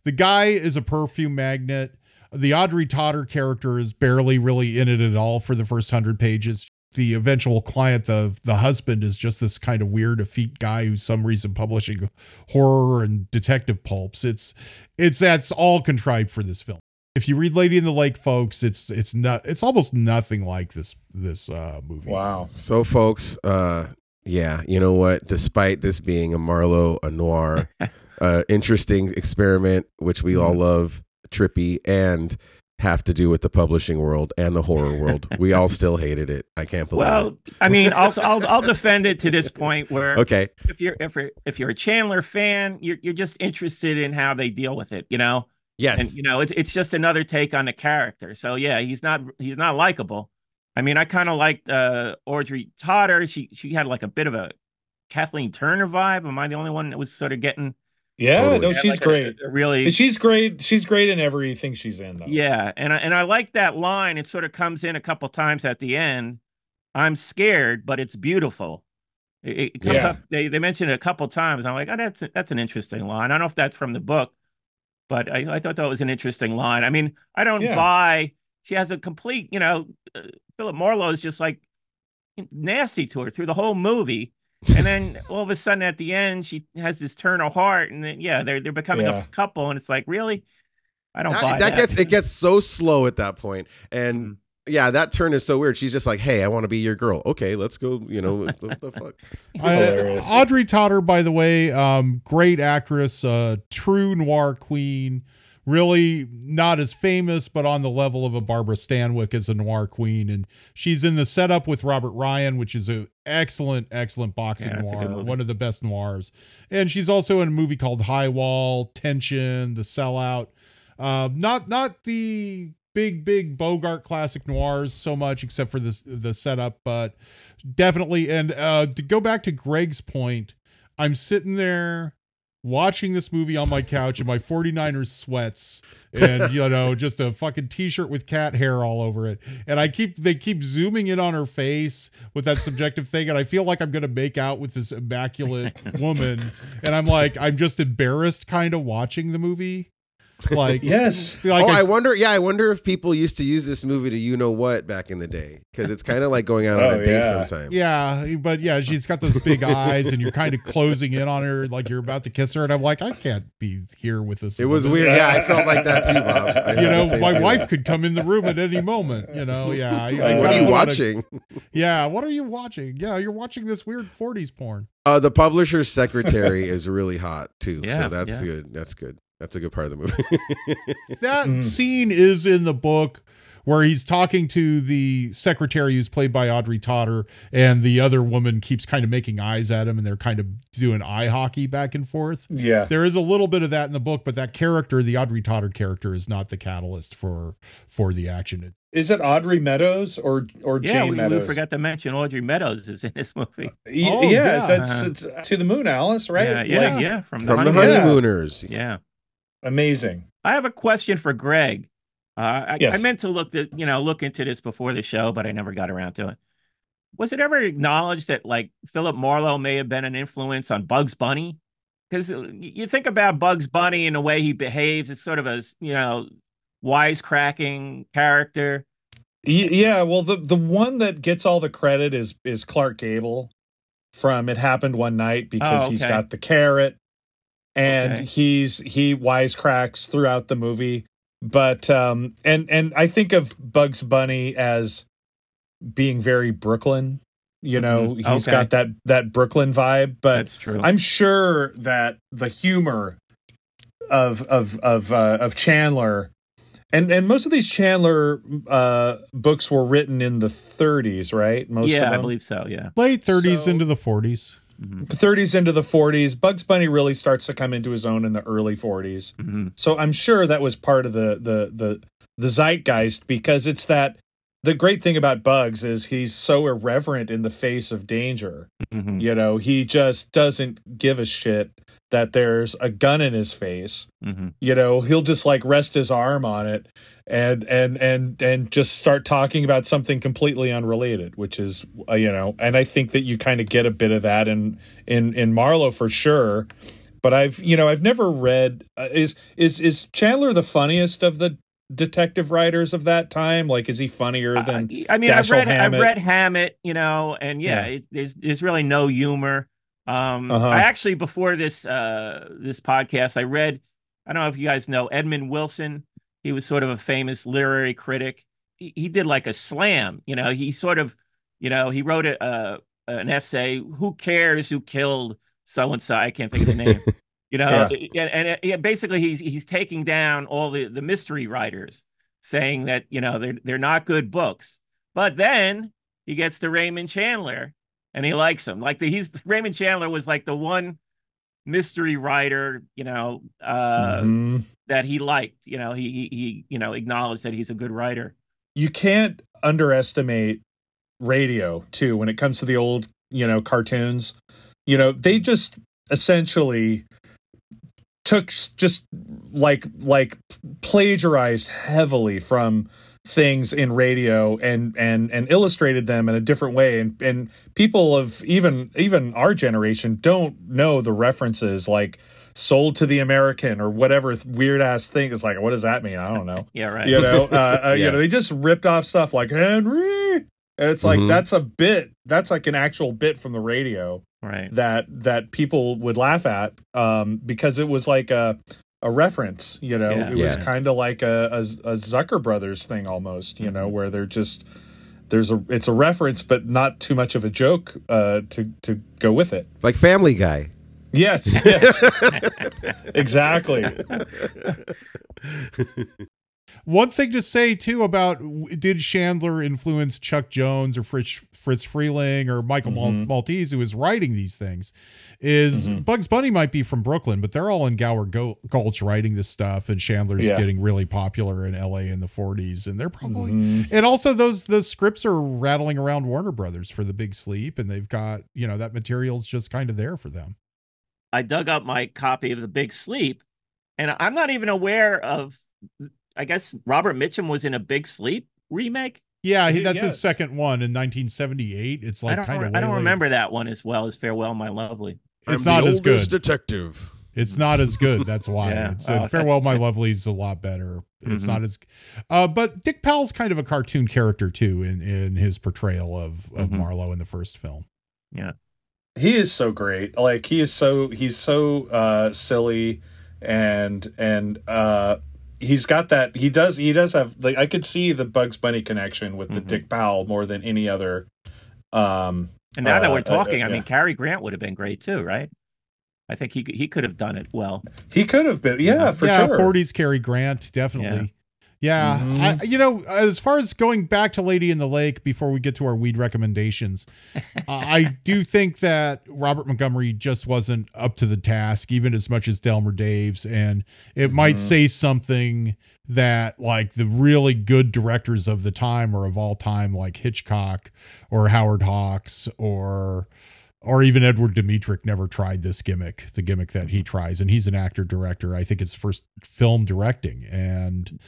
The guy is a perfume magnet. The Audrey Totter character is barely really in it at all for the first hundred pages. The eventual client, the the husband, is just this kind of weird, effete guy who's some reason publishing horror and detective pulps. It's it's that's all contrived for this film. If you read Lady in the Lake, folks, it's it's not it's almost nothing like this this uh, movie. Wow. So, folks, uh, yeah, you know what? Despite this being a Marlowe, a noir, *laughs* uh, interesting experiment, which we Mm-hmm. all love, trippy, and have to do with the publishing world and the horror *laughs* world, we all still hated it. I can't believe Well, I mean, also I'll I'll defend it to this point where. Okay. if you're if you're if you're a Chandler fan, you're you're just interested in how they deal with it, you know. Yes. And you know, it's it's just another take on the character. So yeah, he's not he's not likable. I mean, I kind of liked uh Audrey Totter. She she had like a bit of a Kathleen Turner vibe. Am I the only one that was sort of getting Yeah, Totally. no, she's like great. a really She's great. She's great in everything she's in, though. Yeah, and I, and I like that line. It sort of comes in a couple times at the end. I'm scared, but it's beautiful. It, it comes Yeah. up. They they mention it a couple times. I'm like, oh, that's that's an interesting line. I don't know if that's from the book, but I, I thought that was an interesting line. I mean, I don't Yeah. buy. She has a complete, you know, uh, Philip Marlowe is just like nasty to her through the whole movie. And then all of a sudden at the end, she has this turn of heart, and then yeah, they're they're becoming Yeah. a couple, and it's like, really, I don't that, buy that that. gets it gets so slow at that point and Mm. yeah that turn is so weird she's just like hey i want to be your girl okay let's go you know *laughs* what the fuck *laughs* Uh, Audrey Totter, by the way, um, great actress, uh, true noir queen. Really not as famous, but on the level of a Barbara Stanwyck as a noir queen. And she's in the setup with Robert Ryan, which is an excellent, excellent boxing Yeah, that's a good noir, one of the best noirs. And she's also in a movie called High Wall, Tension, The Sellout. Uh, not not the big big Bogart classic noirs so much, except for this the setup, but definitely. And uh, to go back to Greg's point, I'm sitting there watching this movie on my couch in my 49ers sweats and you know *laughs* just a fucking t-shirt with cat hair all over it. And i keep they keep zooming in on her face with that subjective thing and i feel like i'm gonna make out with this immaculate woman. And i'm like i'm just embarrassed kind of watching the movie *laughs* Like Yes. like oh, I- I wonder. Yeah, I wonder if people used to use this movie to you know what back in the day because it's kind of like going out on Oh, a date yeah. sometimes. Yeah, but yeah, she's got those big eyes, and you're kind of closing in on her, like you're about to kiss her, and I'm like, I can't be here with this. It was weird. Yeah, I felt like that too, Bob. I You know, my feeling. wife could come in the room at any moment. You know, yeah. *laughs* I, I What are you put on a- watching? *laughs* yeah, what are you watching? Yeah, you're watching this weird '40s porn. Uh, the publisher's secretary is really hot too. Yeah, so that's yeah. good. That's good. That's a good part of the movie. *laughs* That Mm. scene is in the book where he's talking to the secretary who's played by Audrey Totter, and the other woman keeps kind of making eyes at him, and they're kind of doing eye hockey back and forth. Yeah. There is a little bit of that in the book, but that character, the Audrey Totter character, is not the catalyst for for the action. Is it Audrey Meadows or or Yeah, Jane we, we forgot to mention Audrey Meadows is in this movie. *laughs* Y- Oh, yeah, that's it's, to the moon, Alice, right? Yeah, yeah, yeah, from the From the honeymoon. honeymooners. Yeah. Amazing. I have a question for Greg. Uh, I, Yes. I meant to look the, you know look into this before the show, but I never got around to it. Was it ever acknowledged that like Philip Marlowe may have been an influence on Bugs Bunny? Because you think about Bugs Bunny and the way he behaves, it's sort of a you know wisecracking character. Yeah, well, the the one that gets all the credit is is Clark Gable from It Happened One Night because Oh, he's okay. got the carrot, and Okay. he's he wisecracks throughout the movie. But um, and and I think of Bugs Bunny as being very Brooklyn. You know, Mhm. he's Okay. got that that Brooklyn vibe. But That's true. I'm sure that the humor of of of uh, of Chandler and and most of these Chandler uh, books were written in the 30s, right? Most yeah, of I believe so. Yeah. Late 30s So- into the 40s. The 30s into the 40s. Bugs Bunny really starts to come into his own in the early 40s. Mm-hmm. So I'm sure that was part of the the the the zeitgeist because it's that the great thing about Bugs is he's so irreverent in the face of danger. Mhm. You know, he just doesn't give a shit that there's a gun in his face. Mhm. You know, he'll just like rest his arm on it and and and and just start talking about something completely unrelated, which is uh, you know, and I think that you kind of get a bit of that in in in Marlowe for sure. But I've you know I've never read uh, is is is Chandler the funniest of the detective writers of that time? Like, is he funnier than? I mean, I've read Hammett? I've read Hammett, you know, and yeah, Yeah. It, there's there's really no humor. Um, Uh-huh. I actually before this uh this podcast, I read. I don't know if you guys know Edmund Wilson. He was sort of a famous literary critic. He, he did like a slam, you know. He sort of, you know, he wrote a, uh an essay. Who cares who killed so and so? I can't think of the name. *laughs* You know, and, and, yeah, basically he's he's taking down all the the mystery writers, saying that you know they're they're not good books. But then he gets to Raymond Chandler, and he likes him. Like the, he's Raymond Chandler was like the one mystery writer, you know, uh, Mhm. that he liked. You know, he he he you know acknowledged that he's a good writer. you can't underestimate radio too when it comes to the old you know cartoons you know they just essentially took just like like plagiarized heavily from things in radio and and and illustrated them in a different way and and people of even even our generation don't know the references like sold to the american or whatever weird ass thing is like what does that mean i don't know *laughs* Yeah, right. you know uh, uh, you *laughs* know they just ripped off stuff like henry and it's like Mhm. that's a bit that's like an actual bit from the radio right. that that people would laugh at um because it was like a a reference you know Yeah. it was Yeah. kind of like a, a a zucker brothers thing almost you Mm-hmm. know where they're just there's a it's a reference but not too much of a joke uh to to go with it Like Family Guy. yes yes *laughs* exactly *laughs* One thing to say too about did Chandler influence Chuck Jones or Fritz Fritz Freleng or Michael Mal- Mhm. Maltese who is writing these things is Mhm. Bugs Bunny might be from Brooklyn, but they're all in Gower Gulch writing this stuff, and Chandler's Yeah. getting really popular in L.A. in the '40s, and they're probably Mhm. and also those the scripts are rattling around Warner Brothers for The Big Sleep, and they've got you know that material's just kind of there for them. I dug up my copy of The Big Sleep, and I'm not even aware of. I guess Robert Mitchum was in a Big Sleep remake. Yeah, he, He- that's his second one in 1978. It's I like don't. kind of I don't remember that one as well as Farewell, My Lovely. It's I'm not the as good. detective. It's not as good. That's why. *laughs* Yeah. It's, Oh, Farewell, that's- My Lovely is a lot better. It's Mhm. not as, uh, but Dick Powell's kind of a cartoon character too in in his portrayal of of Mhm. Marlowe in the first film. Yeah. he is so great like he is so he's so uh silly and and uh he's got that he does he does have like i could see the bugs bunny connection with the Mhm. dick powell more than any other um And now that uh, we're uh, talking, I yeah. mean, Cary Grant would have been great too, right? I think he he could have done it well. he could have been yeah for yeah, sure 40s Cary Grant, definitely. Yeah, Mhm. I, you know, as far as going back to Lady in the Lake before we get to our weed recommendations, *laughs* uh, I do think that Robert Montgomery just wasn't up to the task, even as much as Delmer Daves, and it might Mhm. say something that like the really good directors of the time or of all time, like Hitchcock or Howard Hawks or or even Edward Dmytryk never tried this gimmick, the gimmick that he tries, and he's an actor director. I think it's first film directing, and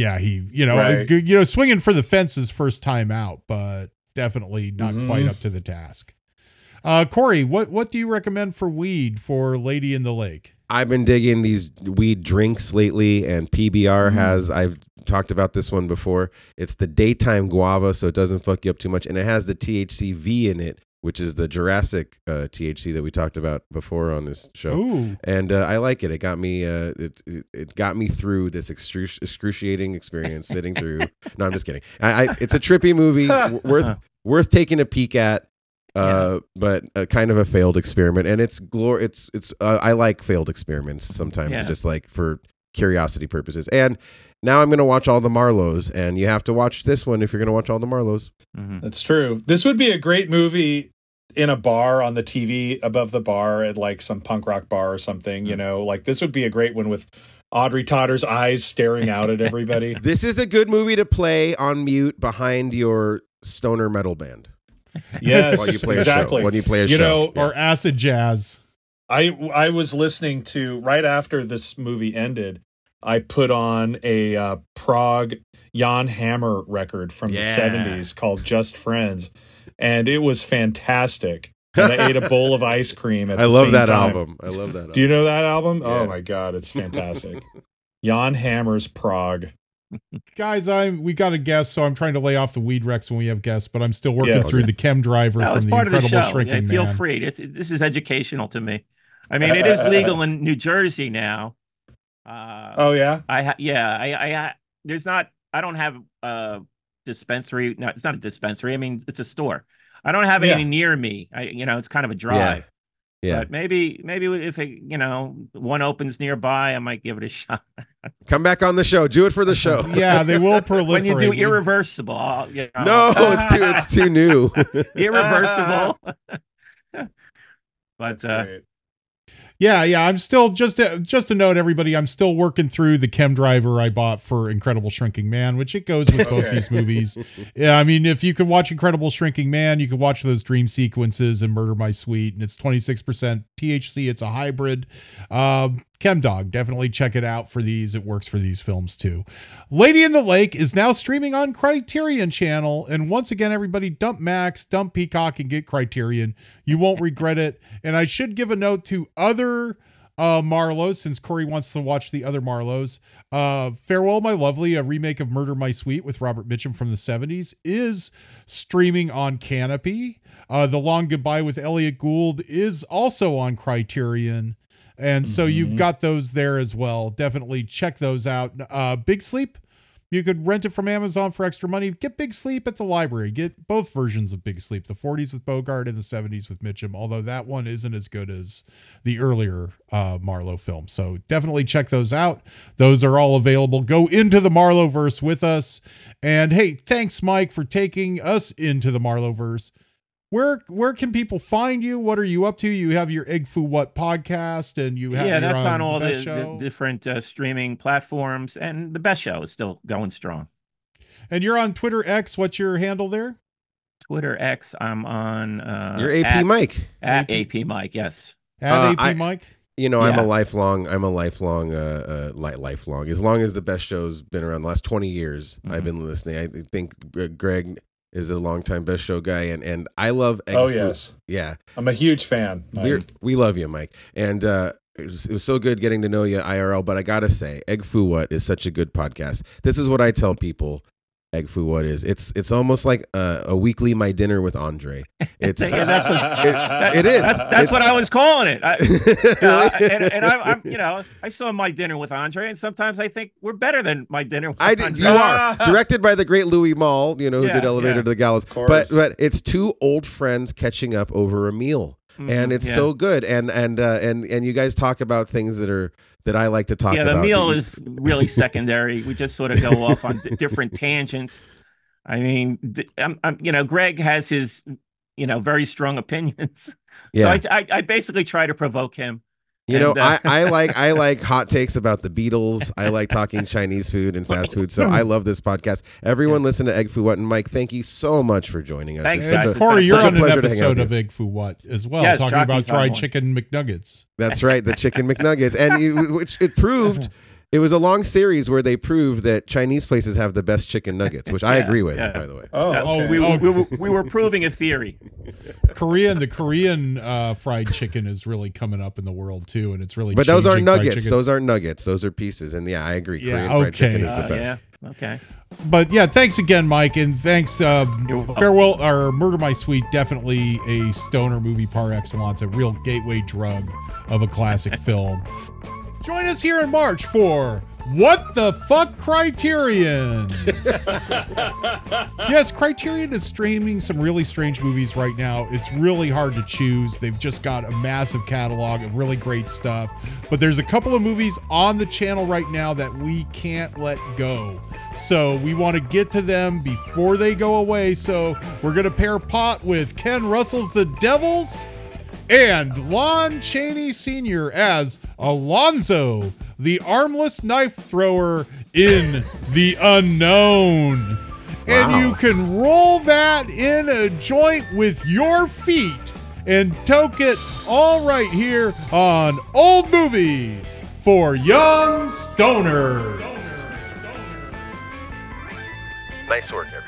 yeah, he you know Right. you know swinging for the fences first time out, but definitely not Mhm. quite up to the task. Uh, Corey, what what do you recommend for weed for Lady in the Lake? I've been digging these weed drinks lately, and PBR has. I've talked about this one before. It's the daytime guava, so it doesn't fuck you up too much, and it has the THCV in it, which is the Jurassic uh, THC that we talked about before on this show. Ooh, And uh, I like it. It got me. Uh, it, it it got me through this excru- excruciating experience sitting through. *laughs* No, I'm just kidding. I, I it's a trippy movie, *laughs* w- worth worth taking a peek at. Uh, but uh, kind of a failed experiment, and it's glor. It's it's. Uh, I like failed experiments sometimes, Yeah. just like for curiosity purposes. And now I'm gonna watch all the Marlows, and you have to watch this one if you're gonna watch all the Marlows. Mhm. That's true. This would be a great movie in a bar on the TV above the bar at like some punk rock bar or something, you know. Like this would be a great one with Audrey Totter's eyes staring out at everybody. *laughs* This is a good movie to play on mute behind your stoner metal band. yes, While you play a exactly. show. When you play a you show. know, or acid jazz. I I was listening to right after this movie ended. I put on a uh, Prague Jan Hammer record from the seventies called "Just Friends," and it was fantastic. And I ate a bowl of ice cream. At *laughs* I the love same that time. album. I love that. Album. Do you know that album? Yeah. Oh my god, it's *laughs* fantastic. Jan Hammer's Prague. Guys, I we got a guest, so I'm trying to lay off the weed wrecks when we have guests, but I'm still working Yes. through the chem driver No, from the part of the Incredible. Shrinking Yeah, feel Man. free. It's, this is educational to me. I mean, it is *laughs* legal in New Jersey now. Uh, Oh yeah, I ha- yeah, I, I I there's not I don't have a dispensary. No, it's not a dispensary. I mean, it's a store. I don't have Yeah. any near me. I you know, it's kind of a drive. Yeah. But maybe maybe if it you know one opens nearby, I might give it a shot. *laughs* Come back on the show. Do it for the show. *laughs* Yeah, they will proliferate. *laughs* when you do irreversible, you know. No, it's too it's too new. irreversible. but uh, great. Yeah, yeah. I'm still just to, just to note, everybody. I'm still working through the chem driver I bought for Incredible Shrinking Man, which it goes with both Okay. these movies. *laughs* Yeah, I mean, if you could watch Incredible Shrinking Man, you could watch those dream sequences and Murder My Sweet, and it's 26% THC. It's a hybrid. Um, Chem Dog, definitely check it out for these. It works for these films too. Lady in the Lake is now streaming on Criterion Channel, and once again, everybody dump Max, dump Peacock, and get Criterion. You won't regret it. And I should give a note to other uh Marlowe's since Corey wants to watch the other Marlowe's. Uh Farewell My Lovely, a remake of Murder My Sweet with Robert Mitchum from the 70s, is streaming on Canopy. Uh The Long Goodbye with Elliott Gould is also on Criterion. And so you've Mhm. got those there as well. Definitely check those out. Uh Big Sleep, you could rent it from Amazon for extra money. Get Big Sleep at the library. Get both versions of Big Sleep, the 40s with Bogart and the 70s with Mitchum, although that one isn't as good as the earlier uh, Marlowe film. So definitely check those out. Those are all available. Go into the Marlowe verse with us. And hey, thanks, Mike, for taking us into the Marlowe verse. Where where can people find you? What are you up to? You have your Egg Foo What podcast, and you have yeah, you're that's on all the, Best the different uh, streaming platforms, and the best show is still going strong. and you're on Twitter X. What's your handle there? Twitter X, I'm on. Uh, Your AP at, Mike. at AP Mike. Yes. At Uh, AP I- Mike. You know, I'm a lifelong. I'm a lifelong. Uh, uh, li- lifelong. As long as the best show's been around, the last 20 years, I've Mhm. been listening. I think uh, Greg is a longtime best show guy, and and I love. Egg Oh Foo- yes, yeah. I'm a huge fan. We're, we love you, Mike. And uh, it was, it was so good getting to know you IRL. But I gotta say, Egg Foo What is such a good podcast. This is what I tell people. Egg Foo What is it's it's almost like a, a weekly my dinner with Andre. *laughs* It's Yeah, that's what- *laughs* it, *laughs* it is. That's, that's what I was calling it. I, Really? uh, and and I, I'm, you know, I saw my dinner with Andre, and sometimes I think we're better than my dinner. With I did. Andre. You are directed by the great Louis Malle, you know, who Yeah, did Elevator yeah. to the Gallows. But but it's two old friends catching up over a meal, and Mhm, it's yeah. so good. And and uh, and and you guys talk about things that are that I like to talk yeah, about. Yeah, the meal is really secondary. we just sort of go *laughs* off on d- different tangents. I mean, d- I'm, I'm, you know, Greg has his, you know, very strong opinions. Yeah. So I, I, I basically try to provoke him. You know, uh, I, I *laughs* like I like hot takes about the Beatles. I like talking Chinese food and fast food. So I love this podcast. Everyone listen to Egg Foo What and Mike. Thank you so much for joining us. Thanks, It's guys. a- Corey, you're a on an pleasure to hang out episode with of you. Egg Foo What as well, Yes, talking about on fried one. chicken McNuggets. That's right, the chicken *laughs* McNuggets, and you, which it proved. It was a long series where they proved that Chinese places have the best chicken nuggets, which I *laughs* agree with, yeah. by the way. Oh, okay. we, Oh. we, were, we were *laughs* proving a theory. Korean, the Korean uh, fried chicken is really coming up in the world too, and it's really. But those aren't nuggets; chicken. those aren't nuggets; those are pieces. And yeah, I agree. Yeah, Korean fried chicken okay. is the Uh, best. yeah. Okay. But yeah, thanks again, Mike, and thanks. Uh, farewell or Murder My Sweet, definitely a stoner movie par excellence, a real gateway drug of a classic *laughs* film. Join us here in March for What the Fuck Criterion. *laughs* yes, Criterion is streaming some really strange movies right now. It's really hard to choose. They've just got a massive catalog of really great stuff. But there's a couple of movies on the channel right now that we can't let go. So we want to get to them before they go away. So we're going to pair pot with Ken Russell's The Devils and Lon Chaney Sr. as Alonzo, the armless knife thrower in The Unknown. And Wow. you can roll that in a joint with your feet and toke it all right here on Old Movies for Young Stoners. Nice work, everyone.